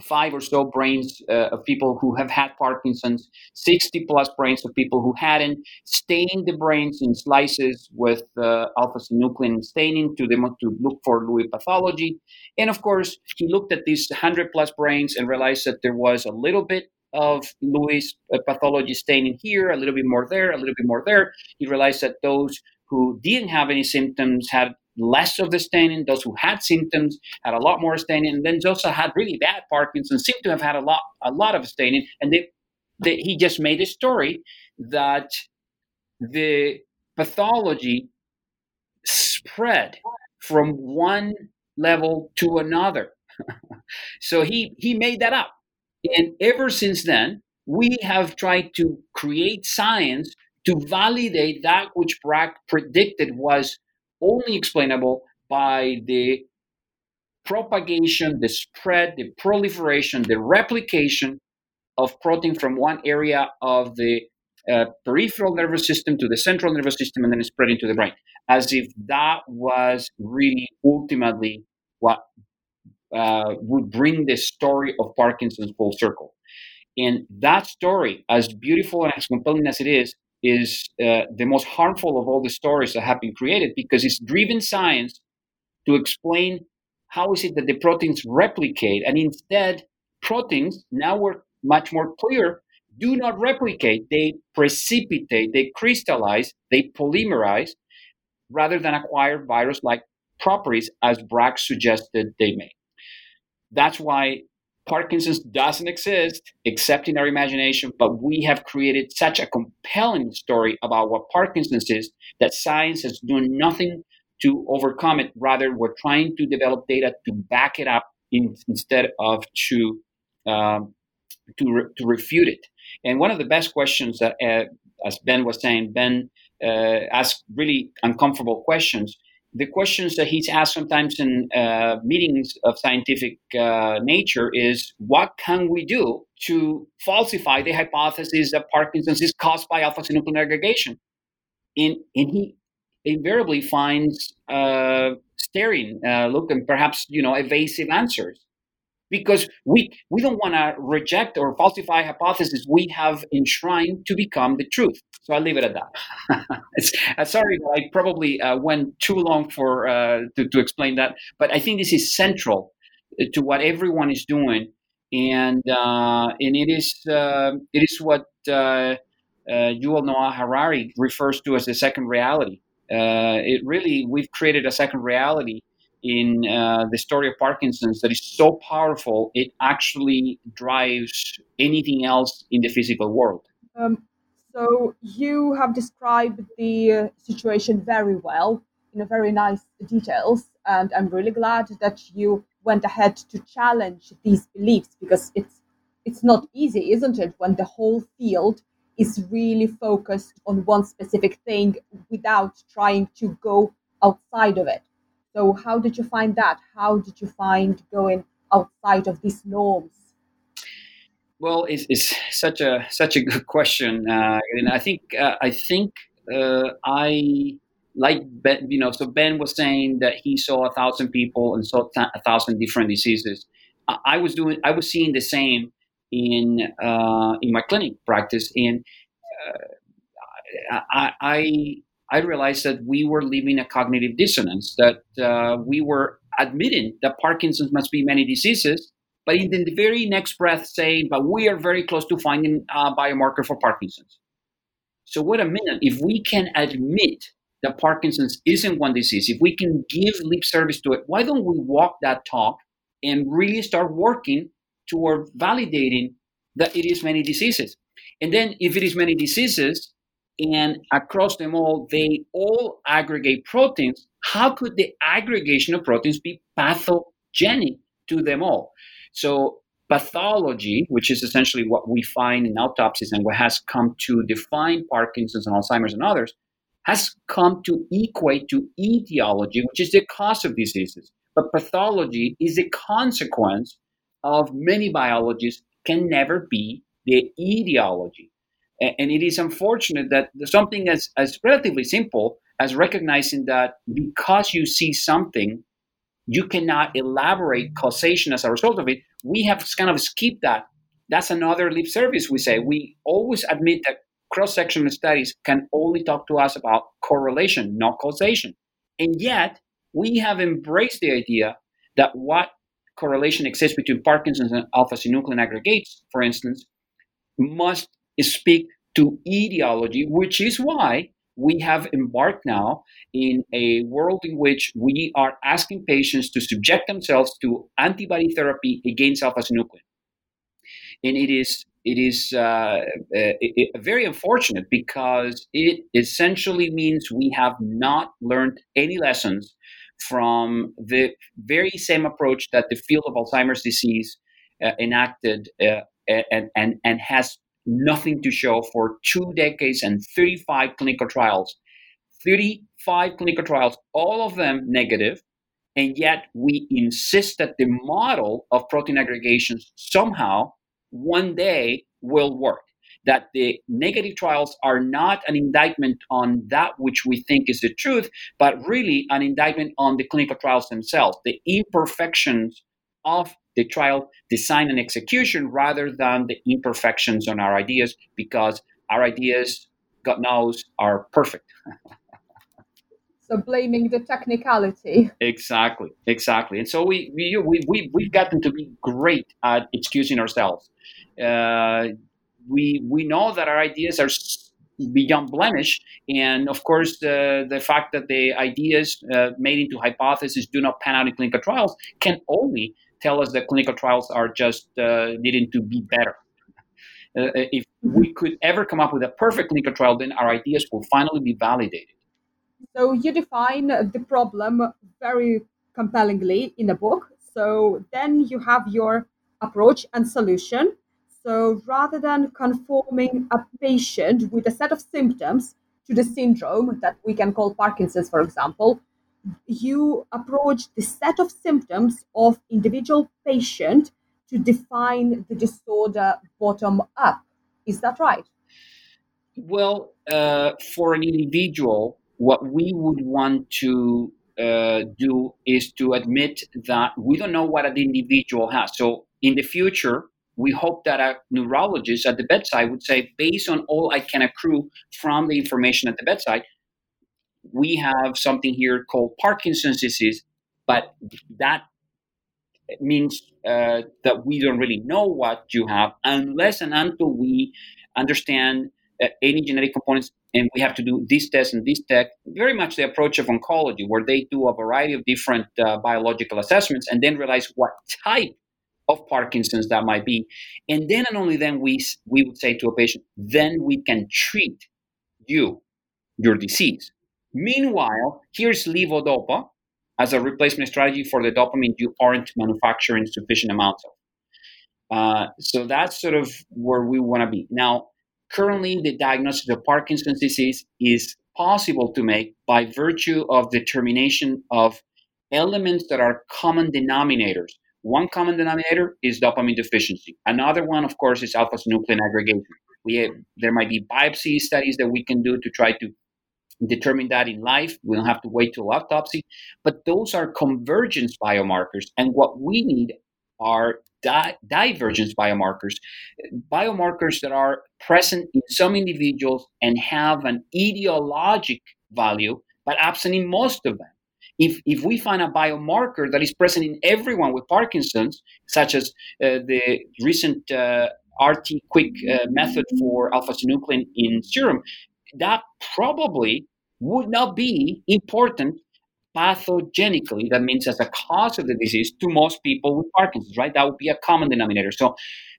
five or so brains uh, of people who have had Parkinson's, 60 plus brains of people who hadn't, staining the brains in slices with uh, alpha synuclein staining to, them, to look for Lewy pathology. And of course, he looked at these 100 plus brains and realized that there was a little bit of Lewy's uh, pathology staining here, a little bit more there, a little bit more there. He realized that those who didn't have any symptoms had less of the staining. Those who had symptoms had a lot more staining, and then those who had really bad Parkinson's seemed to have had a lot, a lot of staining. And they, they, he just made a story that the pathology spread from one level to another. [laughs] so he he made that up, and ever since then, we have tried to create science to validate that which Braak predicted was only explainable by the propagation, the spread, the proliferation, the replication of protein from one area of the uh, peripheral nervous system to the central nervous system and then spreading to the brain, as if that was really ultimately what uh, would bring the story of Parkinson's full circle. And that story, as beautiful and as compelling as it is, is uh, the most harmful of all the stories that have been created because it's driven science to explain how is it that the proteins replicate. And instead proteins now we're much more clear do not replicate. They precipitate they crystallize they polymerize rather than acquire virus like properties as Braak suggested they may. That's why Parkinson's doesn't exist except in our imagination, but we have created such a compelling story about what Parkinson's is that science has done nothing to overcome it. Rather, we're trying to develop data to back it up in, instead of to um, to, re- to refute it. And one of the best questions that, uh, as Ben was saying, Ben uh, asked really uncomfortable questions the questions that he's asked sometimes in uh, meetings of scientific uh, nature is what can we do to falsify the hypothesis that Parkinson's is caused by alpha synuclein aggregation? And, and he invariably finds uh, staring uh, look and perhaps you know evasive answers because we we don't want to reject or falsify hypotheses we have enshrined to become the truth. So I'll leave it at that. uh, sorry, I probably uh, went too long for uh, to, to explain that, but I think this is central to what everyone is doing, and uh, and it is uh, it is what uh, Yuval Noah Harari refers to as the second reality. it really we've created a second reality in uh, the story of Parkinson's that is so powerful, it actually drives anything else in the physical world. Um, so, you have described the situation very well in a very nice details, and I'm really glad that you went ahead to challenge these beliefs because it's it's not easy, isn't it, when the whole field is really focused on one specific thing without trying to go outside of it. So how did you find that? How did you find going outside of these norms? Well, it's, it's such a such a good question, uh, and I think uh, I think uh, I like ben, you know, so Ben was saying that he saw a thousand people and saw a thousand different diseases. I was doing, I was seeing the same in uh, in my clinic practice, and uh, I, I I realized that we were living a cognitive dissonance. That uh, we were admitting that Parkinson's must be many diseases, but in the very next breath saying, "But we are very close to finding a biomarker for Parkinson's." So wait a minute. If we can admit that Parkinson's isn't one disease, if we can give lip service to it, why don't we walk that talk and really start working toward validating that it is many diseases? And then, if it is many diseases and across them all, they all aggregate proteins, how could the aggregation of proteins be pathogenic to them all? So, pathology, which is essentially what we find in autopsies and what has come to define Parkinson's and Alzheimer's and others, has come to equate to etiology, which is the cause of diseases. But pathology is a consequence of many biologies, can never be the etiology. And it is unfortunate that something as, as relatively simple as recognizing that because you see something, you cannot elaborate causation as a result of it. We have kind of skipped that. That's another lip service we say. We always admit that cross sectional studies can only talk to us about correlation, not causation. And yet, we have embraced the idea that what correlation exists between Parkinson's and alpha synuclein aggregates, for instance, must speak to etiology, which is why we have embarked now in a world in which we are asking patients to subject themselves to antibody therapy against alpha synuclein. And it is it is uh, it, it, very unfortunate because it essentially means we have not learned any lessons from the very same approach that the field of Alzheimer's disease uh, enacted uh, and, and, and has nothing to show for two decades and 35 clinical trials. 35 clinical trials, all of them negative, and yet we insist that the model of protein aggregations somehow one day will work. That the negative trials are not an indictment on that which we think is the truth, but really an indictment on the clinical trials themselves, the imperfections of the trial design and execution rather than the imperfections on our ideas, because our ideas, God knows, are perfect. [laughs] so blaming the technicality. Exactly exactly. And so we, we we, we we've gotten to be great at excusing ourselves. Uh, we we know that our ideas are beyond blemish, and of course the the fact that the ideas uh, made into hypotheses do not pan out in clinical trials can only tell us that clinical trials are just uh, needing to be better. Uh, if we could ever come up with a perfect clinical trial, then our ideas will finally be validated. So you define the problem very compellingly in the book. So then you have your approach and solution. So rather than conforming a patient with a set of symptoms to the syndrome that we can call Parkinson's, for example, you approach the set of symptoms of individual patient to define the disorder bottom up. Is that right? Well, uh, for an individual, what we would want to uh, do is to admit that we don't know what an individual has. So in the future, we hope that a neurologist at the bedside would say, based on all I can accrue from the information at the bedside, we have something here called Parkinson's disease, but that means uh, that we don't really know what you have unless and until we understand uh, any genetic components and we have to do this test and this test. Very much the approach of oncology, where they do a variety of different uh, biological assessments and then realize what type of Parkinson's that might be. And then and only then we, we would say to a patient, then we can treat you, your disease. Meanwhile, here's levodopa as a replacement strategy for the dopamine you aren't manufacturing sufficient amounts of. Uh, so that's sort of where we want to be. Now, currently, the diagnosis of Parkinson's disease is possible to make by virtue of determination of elements that are common denominators one common denominator is dopamine deficiency. Another one, of course, is alpha synuclein aggregation. We have, there might be biopsy studies that we can do to try to determine that in life. We don't have to wait till autopsy. But those are convergence biomarkers. And what we need are di- divergence biomarkers, biomarkers that are present in some individuals and have an etiologic value, but absent in most of them. If, if we find a biomarker that is present in everyone with Parkinson's, such as uh, the recent uh, RT quick uh, method for alpha synuclein in serum, that probably would not be important pathogenically, that means as a cause of the disease, to most people with Parkinson's, right? That would be a common denominator. So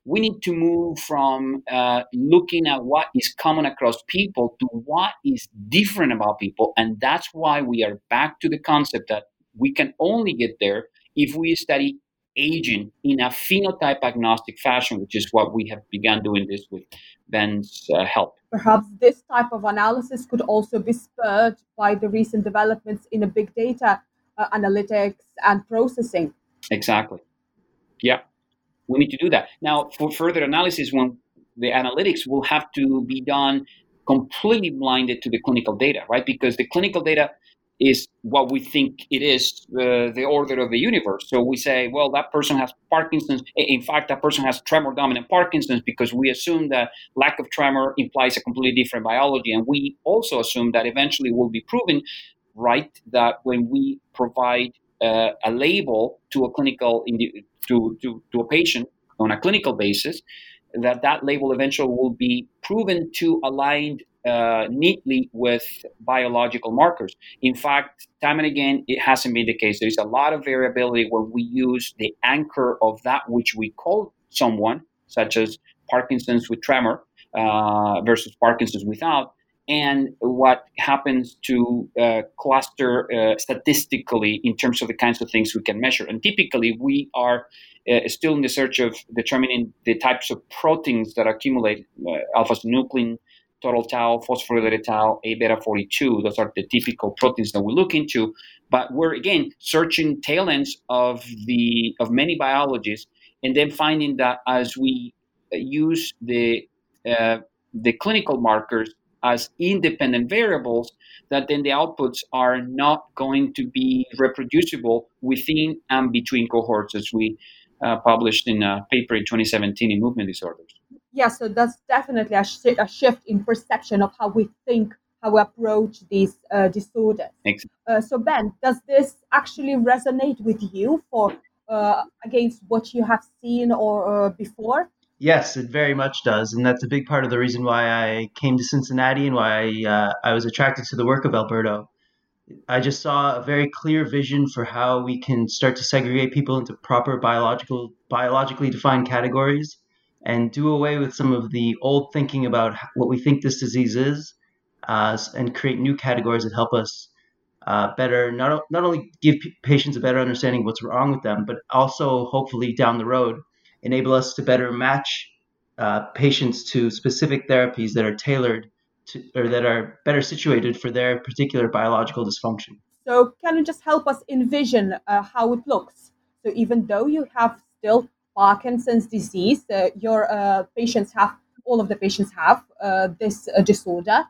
we need to move from uh, looking at what is common across people to what is different about people. And that's why we are back to the concept that we can only get there if we study aging in a phenotype agnostic fashion, which is what we have begun doing this with Ben's uh, help. Perhaps this type of analysis could also be spurred by the recent developments in a big data uh, analytics and processing. Exactly. Yeah, we need to do that. Now, for further analysis, when the analytics will have to be done completely blinded to the clinical data, right? Because the clinical data is what we think it is uh, the order of the universe. So we say, well, that person has Parkinson's. In fact, that person has tremor dominant Parkinson's because we assume that lack of tremor implies a completely different biology. And we also assume that eventually will be proven right that when we provide uh, a label to a clinical to, to, to a patient on a clinical basis, that that label eventually will be proven to align uh, neatly with biological markers. In fact, time and again, it hasn't been the case. There's a lot of variability when we use the anchor of that which we call someone, such as Parkinson's with tremor uh, versus Parkinson's without, and what happens to uh, cluster uh, statistically in terms of the kinds of things we can measure. And typically, we are uh, still in the search of determining the types of proteins that accumulate uh, alpha synuclein total tau, phosphorylated tau, A beta 42. Those are the typical proteins that we look into. But we're again searching tail ends of the of many biologies, and then finding that as we use the uh, the clinical markers as independent variables, that then the outputs are not going to be reproducible within and between cohorts, as we uh, published in a paper in 2017 in movement disorders yeah, so that's definitely a, sh- a shift in perception of how we think, how we approach these uh, disorders. Uh, so Ben, does this actually resonate with you for uh, against what you have seen or uh, before? Yes, it very much does, and that's a big part of the reason why I came to Cincinnati and why I, uh, I was attracted to the work of Alberto. I just saw a very clear vision for how we can start to segregate people into proper biological, biologically defined categories and do away with some of the old thinking about what we think this disease is uh, and create new categories that help us uh, better not, not only give p- patients a better understanding of what's wrong with them, but also hopefully down the road enable us to better match uh, patients to specific therapies that are tailored to, or that are better situated for their particular biological dysfunction. So, can you just help us envision uh, how it looks? So, even though you have still Parkinson's disease. Uh, your uh, patients have, all of the patients have uh, this disorder,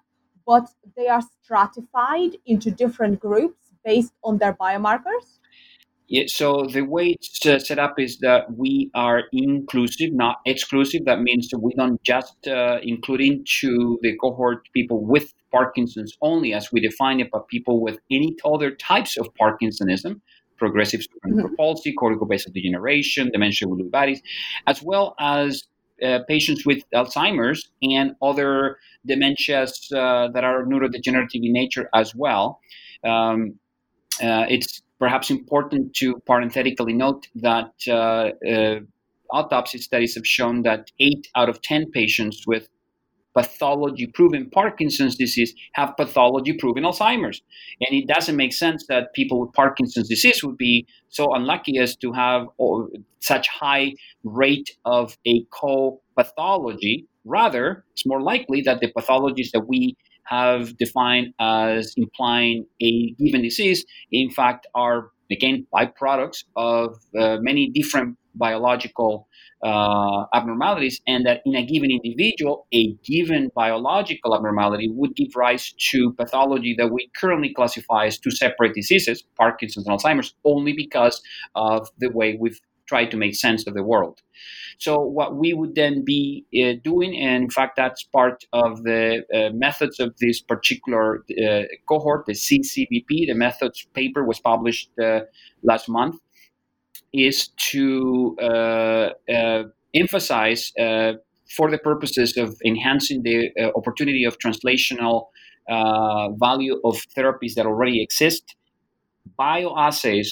but they are stratified into different groups based on their biomarkers. Yeah, so the way it's uh, set up is that we are inclusive, not exclusive. That means that we don't just uh, include into the cohort people with Parkinson's only, as we define it, but people with any other types of Parkinsonism progressive cerebral mm-hmm. palsy, corticobasal degeneration, dementia with Lewy bodies, as well as uh, patients with Alzheimer's and other dementias uh, that are neurodegenerative in nature as well. Um, uh, it's perhaps important to parenthetically note that uh, uh, autopsy studies have shown that eight out of 10 patients with pathology proven Parkinson's disease have pathology proven Alzheimer's. And it doesn't make sense that people with Parkinson's disease would be so unlucky as to have such high rate of a co-pathology. Rather, it's more likely that the pathologies that we have defined as implying a given disease, in fact, are again byproducts of uh, many different biological uh, abnormalities, and that in a given individual, a given biological abnormality would give rise to pathology that we currently classify as two separate diseases, Parkinson's and Alzheimer's, only because of the way we've tried to make sense of the world. So what we would then be uh, doing, and in fact that's part of the uh, methods of this particular uh, cohort, the CCBP. The methods paper was published uh, last month, is to uh, uh, emphasize for the purposes of enhancing the opportunity of translational value of therapies that already exist, bioassays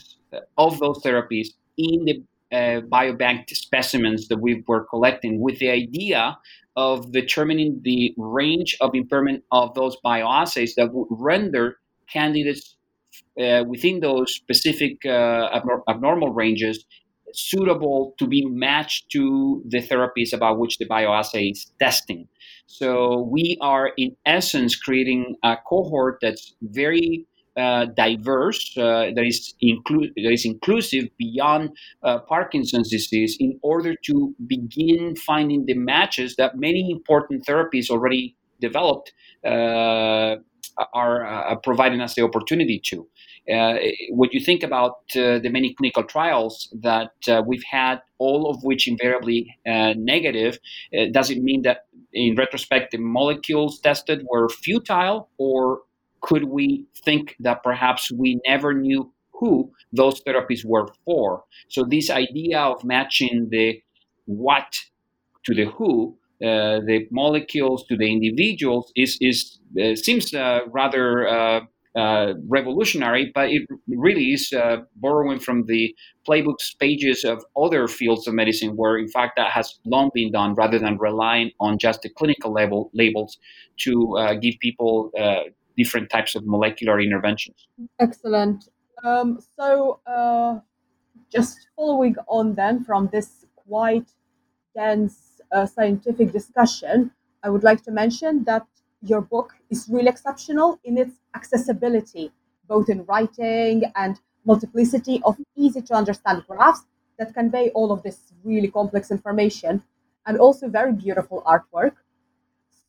of those therapies in the uh, biobank specimens that we were collecting with the idea of determining the range of impairment of those bioassays that would render candidates uh, within those specific uh, abnor- abnormal ranges suitable to be matched to the therapies about which the bioassay is testing. So we are, in essence, creating a cohort that's very diverse, uh, that is inclu- that is inclusive beyond uh, Parkinson's disease, in order to begin finding the matches that many important therapies already developed uh, are uh, providing us the opportunity to. when you think about the many clinical trials that we've had, all of which invariably negative, does it mean that in retrospect the molecules tested were futile or could we think that perhaps we never knew who those therapies were for? So, this idea of matching the what to the who, uh, the molecules to the individuals, is, is uh, seems uh, rather uh, uh, revolutionary, but it really is uh, borrowing from the playbooks pages of other fields of medicine, where in fact that has long been done, rather than relying on just the clinical level labels to give people different types of molecular interventions. Excellent. Um, so, uh, just following on then from this quite dense uh, scientific discussion, I would like to mention that your book is really exceptional in its accessibility, both in writing and multiplicity of easy to understand graphs that convey all of this really complex information, and also very beautiful artwork.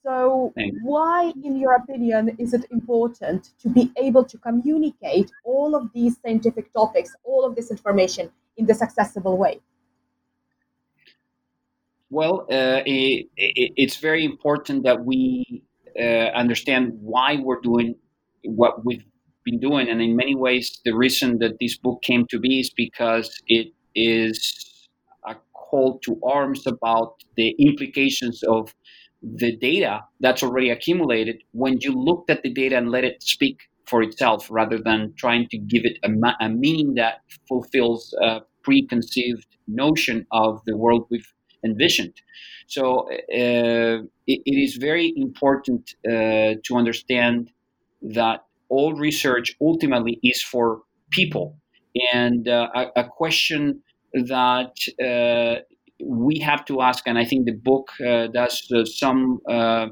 So, why, in your opinion, is it important to be able to communicate all of these scientific topics, all of this information in this accessible way? Well, uh, it, it, it's very important that we uh, understand why we're doing what we've been doing. And in many ways, the reason that this book came to be is because it is a call to arms about the implications of the data that's already accumulated when you looked at the data and let it speak for itself rather than trying to give it a, a meaning that fulfills a preconceived notion of the world we've envisioned. So uh, it, it is very important uh, to understand that all research ultimately is for people. And uh, a, a, question that uh, we have to ask, and I think the book uh, does uh, some uh,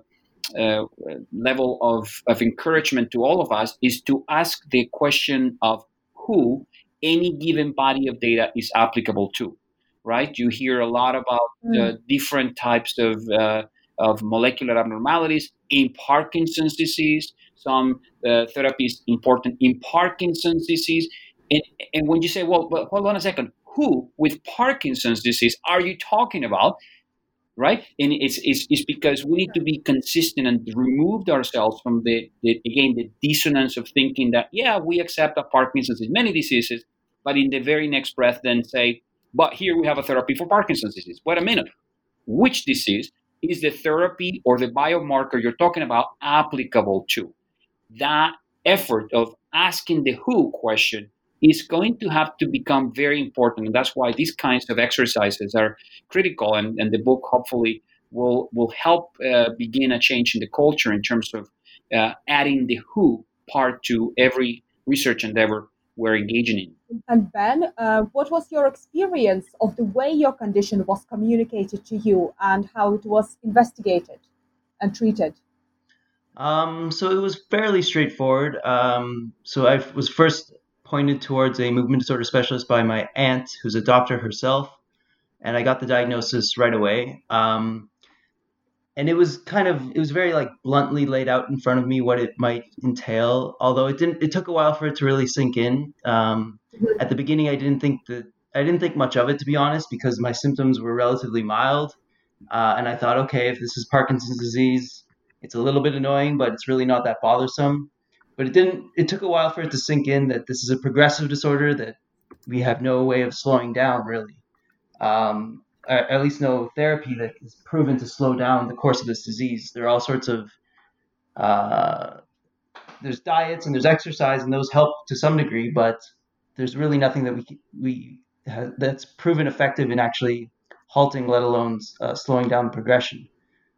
uh, level of, of encouragement to all of us, is to ask the question of who any given body of data is applicable to. Right? You hear a lot about mm. different types of of molecular abnormalities in Parkinson's disease. Some uh, therapies important in Parkinson's disease. And, and when you say, well, but hold on a second, who with Parkinson's disease are you talking about? Right? And it's, it's, it's because we need to be consistent and remove ourselves from the, the, again, the dissonance of thinking that, yeah, we accept that Parkinson's is many diseases, but in the very next breath, then say, but here we have a therapy for Parkinson's disease. Wait a minute. Which disease is the therapy or the biomarker you're talking about applicable to? That effort of asking the who question is going to have to become very important. And that's why these kinds of exercises are critical. And, and the book hopefully will, will help uh, begin a change in the culture in terms of uh, adding the who part to every research endeavor we're engaging in. And Ben, uh, what was your experience of the way your condition was communicated to you and how it was investigated and treated? Um, so it was fairly straightforward. Um, so I was first pointed towards a movement disorder specialist by my aunt, who's a doctor herself. and I got the diagnosis right away. Um, and it was kind of it was very like bluntly laid out in front of me what it might entail although it didn't it took a while for it to really sink in um, mm-hmm. at the beginning i didn't think that i didn't think much of it to be honest because my symptoms were relatively mild uh, and i thought okay if this is parkinson's disease it's a little bit annoying but it's really not that bothersome but it didn't it took a while for it to sink in that this is a progressive disorder that we have no way of slowing down really um, at least no therapy that is proven to slow down the course of this disease. There are all sorts of uh, there's diets and there's exercise and those help to some degree, but there's really nothing that we we have, that's proven effective in actually halting, let alone uh, slowing down the progression.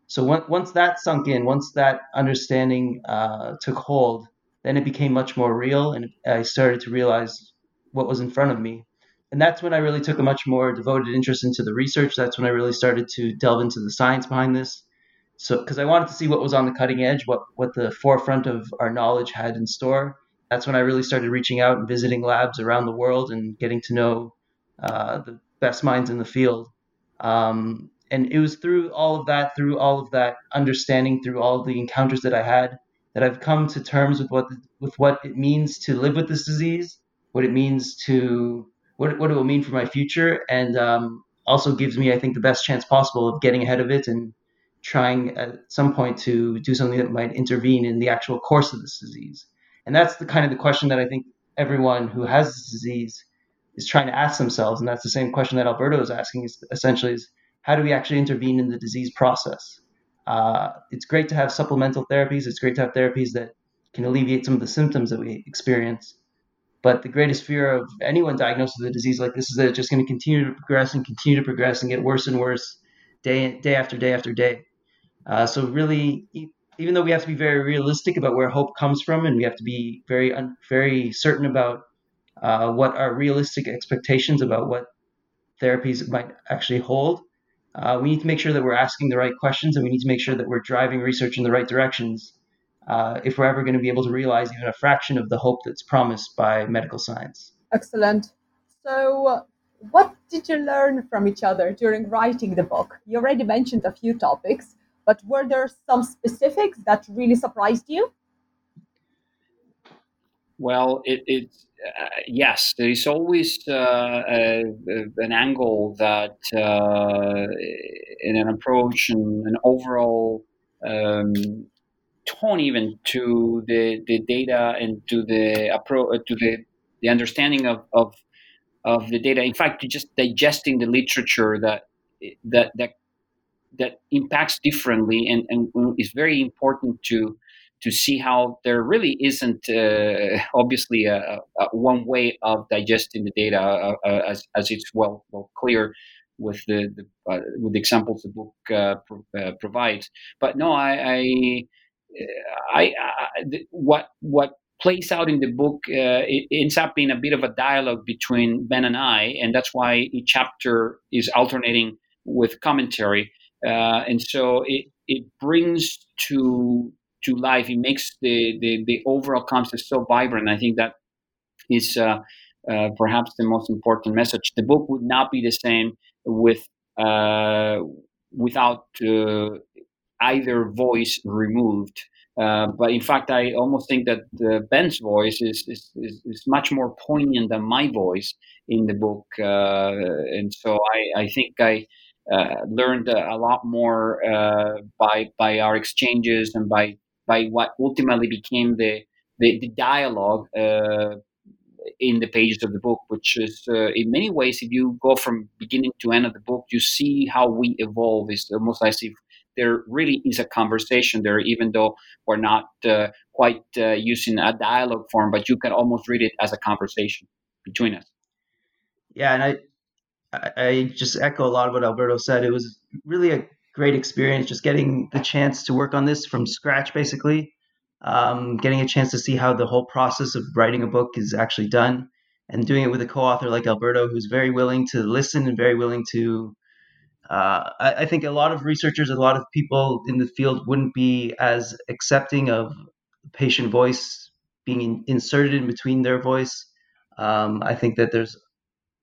So once that sunk in, once that understanding uh, took hold, then it became much more real, and I started to realize what was in front of me and that's when I really took a much more devoted interest into the research. That's when I really started to delve into the science behind this. So, because I wanted to see what was on the cutting edge, what what the forefront of our knowledge had in store. That's when I really started reaching out and visiting labs around the world and getting to know uh, the best minds in the field. Um, and it was through all of that, through all of that understanding, through all of the encounters that I had, that I've come to terms with what with what it means to live with this disease, what it means to what, what it will mean for my future, and um, also gives me, I think, the best chance possible of getting ahead of it and trying at some point to do something that might intervene in the actual course of this disease. And that's the kind of the question that I think everyone who has this disease is trying to ask themselves, and that's the same question that Alberto is asking. Is essentially is how do we actually intervene in the disease process? Uh, it's great to have supplemental therapies. It's great to have therapies that can alleviate some of the symptoms that we experience. But the greatest fear of anyone diagnosed with a disease like this is that it's just going to continue to progress and continue to progress and get worse and worse day day after day after day. Uh, so really, even though we have to be very realistic about where hope comes from, and we have to be very very certain about uh, what our realistic expectations about what therapies might actually hold, uh, we need to make sure that we're asking the right questions, and we need to make sure that we're driving research in the right directions uh, if we're ever going to be able to realize even a fraction of the hope that's promised by medical science. Excellent. So, what did you learn from each other during writing the book? You already mentioned a few topics, but were there some specifics that really surprised you? Well, it, it uh, yes, there is always uh, a, an angle that uh, in an approach and an overall um, tone even to the, the data and to the approach to the, the understanding of, of of the data. In fact, just digesting the literature that that that that impacts differently and, and is very important to to see how there really isn't uh, obviously a, a, one way of digesting the data uh, uh, as, as it's well well clear with the, the uh, with the examples the book uh, pro- provides. But no, I, I I, I, what what plays out in the book it ends up being a bit of a dialogue between Ben and I, and that's why each chapter is alternating with commentary, and so it it brings to to life. It makes the the, the overall concept so vibrant. I think that is. Uh, uh, perhaps the most important message. The book would not be the same with uh, without uh, either voice removed. Uh, but in fact, I almost think that uh, Ben's voice is, is, is, much more poignant than my voice in the book. And so I, I think I uh, learned a, lot more uh, by, by our exchanges and by, by what ultimately became the, the, the dialogue uh, in the pages of the book, which is in many ways, if you go from beginning to end of the book, you see how we evolve. It's almost as if there really is a conversation there, even though we're not uh, quite uh, using a dialogue form, but you can almost read it as a conversation between us. Yeah, and I I just echo a lot of what Alberto said. It was really a great experience just getting the chance to work on this from scratch, basically. Um, getting a chance to see how the whole process of writing a book is actually done and doing it with a co-author like Alberto, who's very willing to listen and very willing to uh, I, I, think a lot of researchers, a lot of people in the field wouldn't be as accepting of patient voice being in, inserted in between their voice. Um, I think that there's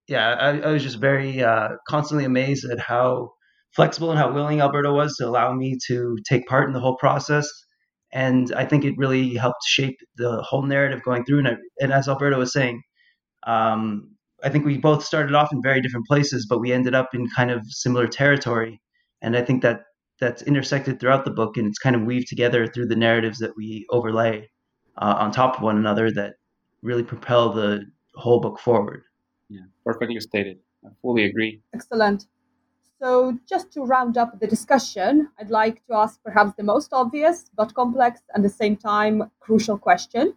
yeah, I, I was just very uh, constantly amazed at how flexible and how willing Alberto was to allow me to take part in the whole process. And I think it really helped shape the whole narrative going through. And, I, and as Alberto was saying, um, I think we both started off in very different places, but we ended up in kind of similar territory. And I think that that's intersected throughout the book, and it's kind of weaved together through the narratives that we overlay uh, on top of one another that really propel the whole book forward. Yeah, perfectly stated. I fully agree. Excellent. So, just to round up the discussion, I'd like to ask perhaps the most obvious but complex and at the same time crucial question.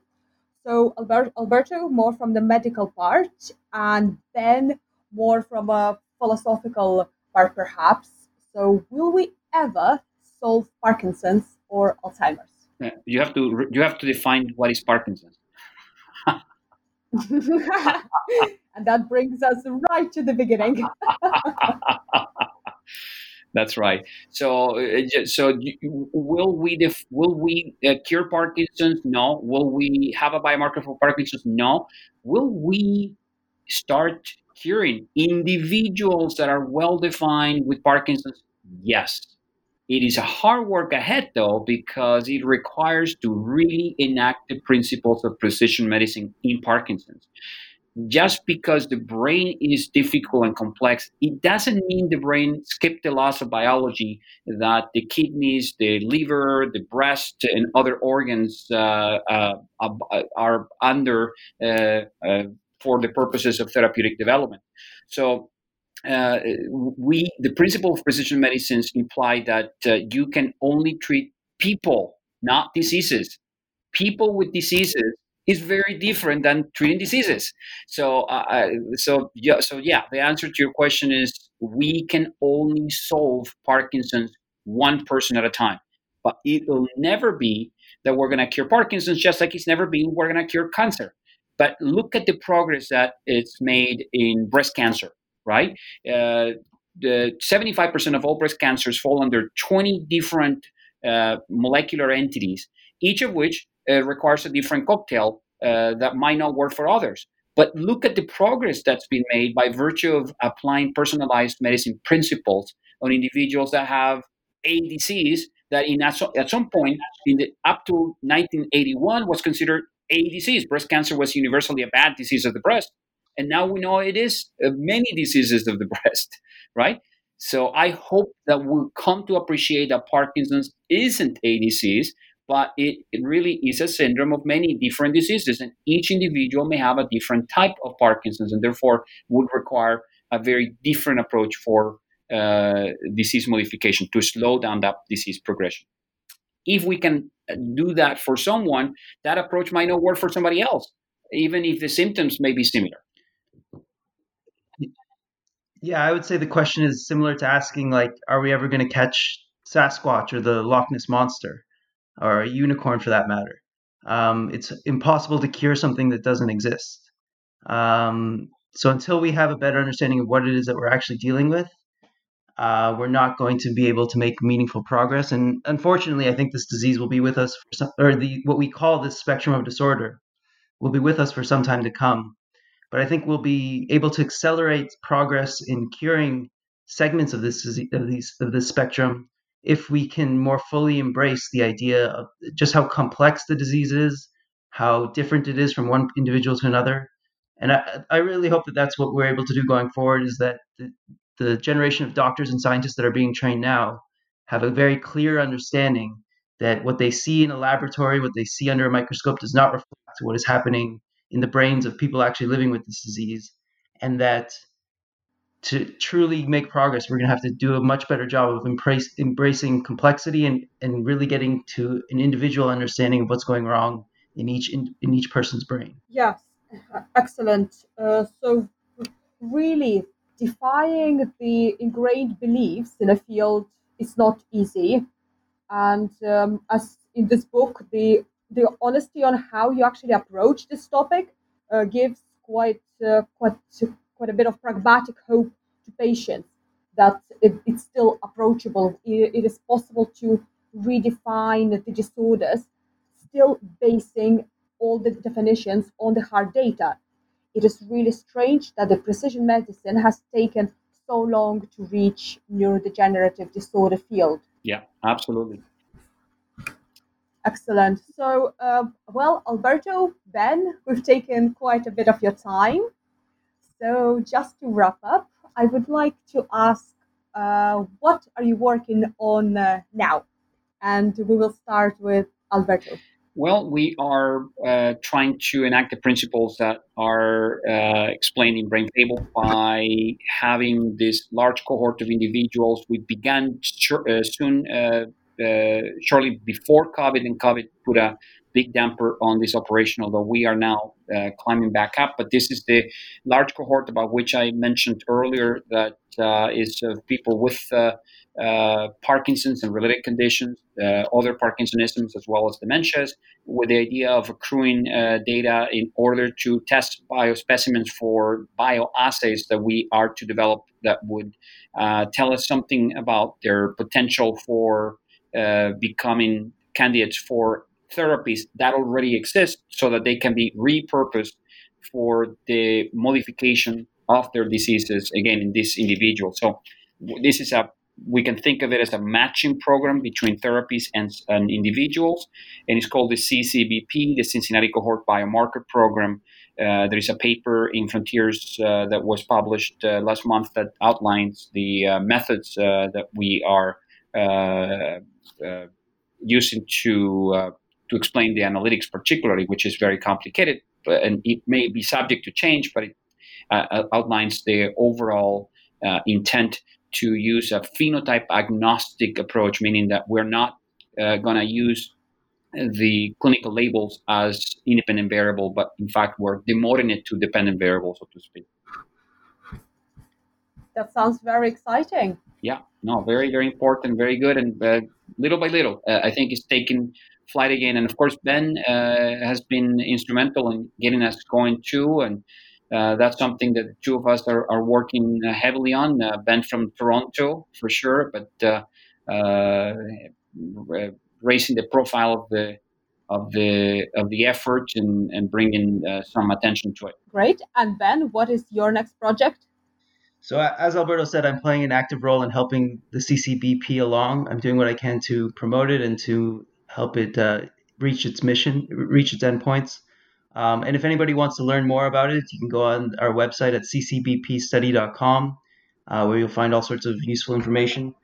So, Albert, Alberto, more from the medical part, and Ben, more from a philosophical part, perhaps. So, will we ever solve Parkinson's or Alzheimer's? You have to you have to define what is Parkinson's. [laughs] and that brings us right to the beginning. [laughs] That's right. So, uh, so will we def- will we uh, cure Parkinson's? No. Will we have a biomarker for Parkinson's? No. Will we start curing individuals that are well defined with Parkinson's? Yes. It is a hard work ahead, though, because it requires to really enact the principles of precision medicine in Parkinson's. Just because the brain is difficult and complex, it doesn't mean the brain skipped the laws of biology that the kidneys, the liver, the breast, and other organs uh, uh, are under uh, uh, for the purposes of therapeutic development. So uh, we the principle of precision medicines imply that uh, you can only treat people, not diseases. People with diseases is very different than treating diseases. So, uh, so yeah, so yeah, the answer to your question is we can only solve Parkinson's one person at a time, but it will never be that we're going to cure Parkinson's, just like it's never been we're going to cure cancer. But look at the progress that it's made in breast cancer right? Uh, the 75% of all breast cancers fall under 20 different uh, molecular entities, each of which uh, requires a different cocktail uh, that might not work for others. But look at the progress that's been made by virtue of applying personalized medicine principles on individuals that have a disease that in at, at some point in the up to 1981 was considered a disease. Breast cancer was universally a bad disease of the breast and now we know it is uh, many diseases of the [laughs] breast, right? So I hope that we'll come to appreciate that Parkinson's isn't a disease, but it, it really is a syndrome of many different diseases, and each individual may have a different type of Parkinson's, and therefore would require a very different approach for uh, disease modification to slow down that disease progression. If we can uh, do that for someone, that approach might not work for somebody else, even if the symptoms may be similar. Yeah, I would say the question is similar to asking like, are we ever going to catch Sasquatch or the Loch Ness monster, or a unicorn for that matter? Um, it's impossible to cure something that doesn't exist. Um, so until we have a better understanding of what it is that we're actually dealing with, uh, we're not going to be able to make meaningful progress. And unfortunately, I think this disease will be with us, for some, or the what we call this spectrum of disorder, will be with us for some time to come but I think we'll be able to accelerate progress in curing segments of this of these of this spectrum if we can more fully embrace the idea of just how complex the disease is, how different it is from one individual to another. And I, I really hope that that's what we're able to do going forward is that the, the generation of doctors and scientists that are being trained now have a very clear understanding that what they see in a laboratory, what they see under a microscope, does not reflect what is happening in the brains of people actually living with this disease, and that to truly make progress, we're going to have to do a much better job of embrace, embracing complexity and, and really getting to an individual understanding of what's going wrong in each in, in each person's brain. Yes, excellent. Uh, so, really, defying the ingrained beliefs in a field is not easy, and um, as in this book, the the honesty on how you actually approach this topic uh, gives quite uh, quite quite a bit of pragmatic hope to patients that it, it's still approachable. It, it is possible to redefine the disorders, still basing all the definitions on the hard data. it is really strange that the precision medicine has taken so long to reach neurodegenerative disorder field. Yeah, absolutely. Excellent. So, uh, well, Alberto, Ben, we've taken quite a bit of your time. So, just to wrap up, I would like to ask uh, what are you working on uh, now? And we will start with Alberto. Well, we are uh, trying to enact the principles that are uh, explained in Brain Fable by having this large cohort of individuals. We began uh, soon, uh, shortly before COVID, and COVID put a big damper on this operation, although we are now uh, climbing back up. But this is the large cohort about which I mentioned earlier that is people with uh, Parkinson's and related conditions, uh, other Parkinsonisms as well as dementias, with the idea of accruing uh, data in order to test biospecimens for bioassays that we are to develop that would uh, tell us something about their potential for uh, becoming candidates for therapies that already exist so that they can be repurposed for the modification of their diseases again in this individual. So this is a we can think of it as a matching program between therapies and, and individuals, and it's called the CCBP, the Cincinnati Cohort Biomarker Program. Uh, there is a paper in Frontiers uh, that was published uh, last month that outlines the uh, methods uh, that we are uh, using to to explain the analytics, particularly, which is very complicated, and it may be subject to change, but it outlines the overall intent to use a phenotype agnostic approach, meaning that we're not uh, going to use the clinical labels as independent variable, but in fact we're demoting it to dependent variable, so to speak. That sounds very exciting. Yeah, no, very, very important, very good, and uh, little by little, uh, I think it's taking flight again. And of course, Ben uh, has been instrumental in getting us going too, and uh, that's something that the two of us are, are working uh, heavily on. Uh, ben from Toronto for sure, but uh, uh, raising the profile of the of the of the effort and, and bringing uh, some attention to it. Great. And Ben, what is your next project? So as Alberto said, I'm playing an active role in helping the CCBP along. I'm doing what I can to promote it and to help it reach its mission, reach its endpoints. Um, and if anybody wants to learn more about it, you can go on our website at ccbpstudy.com, uh, where you'll find all sorts of useful information.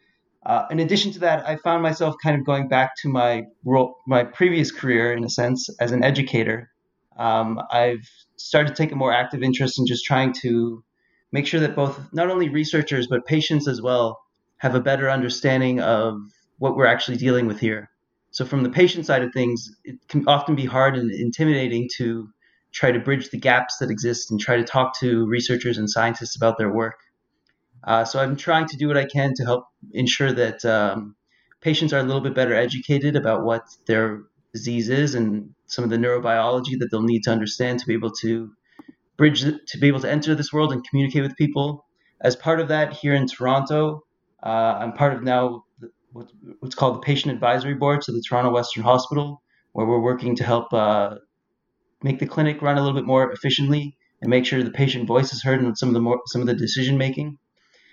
Uh, in addition to that, I found myself kind of going back to my role, my previous career, in a sense, as an educator. Um, I've started to take a more active interest in just trying to make sure that both not only researchers but patients as well have a better understanding of what we're actually dealing with here. So from the patient side of things, it can often be hard and intimidating to try to bridge the gaps that exist and try to talk to researchers and scientists about their work. Uh, so I'm trying to do what I can to help ensure that um, patients are a little bit better educated about what their disease is and some of the neurobiology that they'll need to understand to be able to bridge to be able to enter this world and communicate with people. As part of that, here in Toronto, uh, I'm part of now what's called the Patient Advisory Board to the Toronto Western Hospital, where we're working to help uh, make the clinic run a little bit more efficiently and make sure the patient voice is heard in some of the more some of the decision making.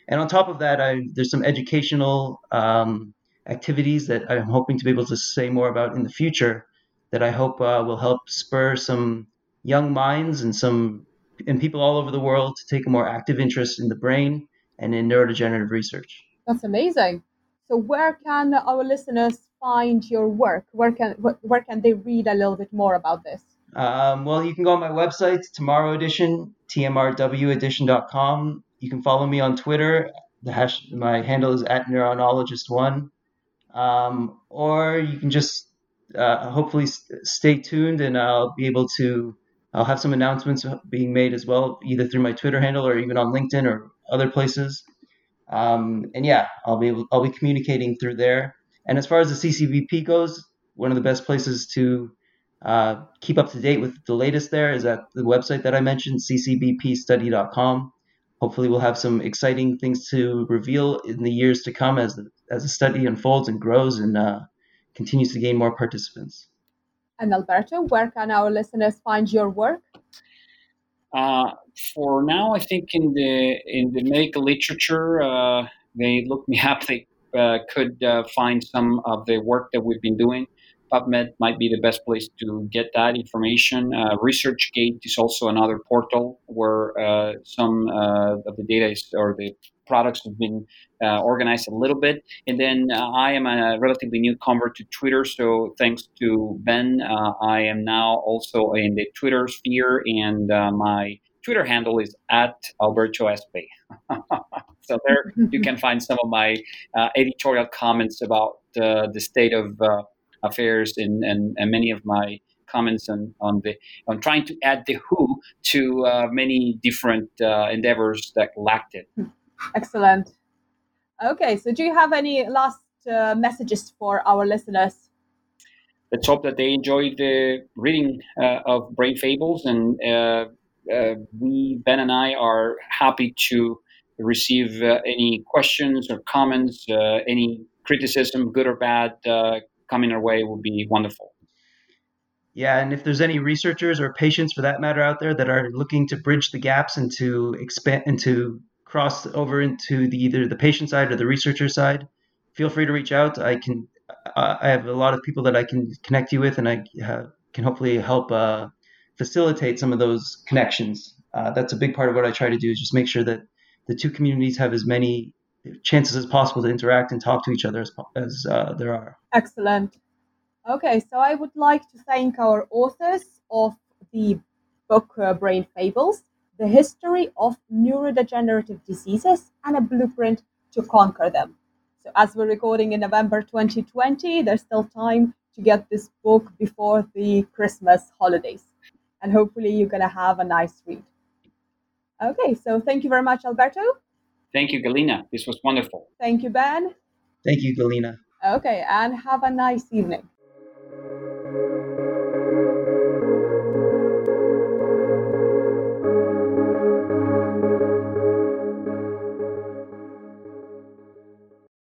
And on top of that, I, there's some educational um, activities that I'm hoping to be able to say more about in the future that I hope uh, will help spur some young minds and some and people all over the world to take a more active interest in the brain and in neurodegenerative research. That's amazing. So where can our listeners find your work? Where can where can they read a little bit more about this? Um, well, you can go on my website, Tomorrow Edition, tmrwedition.com. You can follow me on Twitter. The hash, my handle is at neuronologist1. Um, or you can just uh, hopefully stay tuned and I'll be able to, I'll have some announcements being made as well, either through my Twitter handle or even on LinkedIn or other places. Um, and yeah, I'll be able, I'll be communicating through there. And as far as the CCBP goes, one of the best places to uh, keep up to date with the latest there is at the website that I mentioned, ccbpstudy.com. Hopefully, we'll have some exciting things to reveal in the years to come as the, as the study unfolds and grows and uh, continues to gain more participants. And Alberto, where can our listeners find your work? Uh, for now, I think in the in the medical literature, uh, they look me [laughs] up. They uh, could uh, find some of the work that we've been doing. PubMed might be the best place to get that information. Uh, ResearchGate is also another portal where uh, some of the data is, or the products have been uh, organized a little bit. And then I am a relatively new convert to Twitter, so thanks to Ben, I am now also in the Twitter sphere, and my Twitter handle is at Alberto Espay. [laughs] so there you can find some of my uh, editorial comments about uh, the state of uh, affairs and, and, and, many of my comments on, on the on trying to add the who to uh, many different uh, endeavors that lacked it. Excellent. Okay, so do you have any last uh, messages for our listeners? Let's hope that they enjoyed the reading of Brain Fables and uh, we, Ben and I, are happy to receive uh, any questions or comments, uh, any criticism, good or bad, coming our way would be wonderful. Yeah, and if there's any researchers or patients for that matter out there that are looking to bridge the gaps and to expand and to cross over into the either the patient side or the researcher side, feel free to reach out. I can I have a lot of people that I can connect you with, and I uh, can hopefully help uh, facilitate some of those connections. Uh, that's a big part of what I try to do is just make sure that the two communities have as many chances as possible to interact and talk to each other as, as uh, there are. Excellent. Okay, so I would like to thank our authors of the book uh, Brain Fables, The History of Neurodegenerative Diseases and a Blueprint to Conquer Them. So, as we're recording in November 2020, there's still time to get this book before the Christmas holidays and hopefully you're going to have a nice read. Okay, so thank you very much, Alberto. Thank you, Galina. This was wonderful. Thank you, Ben. Thank you, Galina. Okay, and have a nice evening.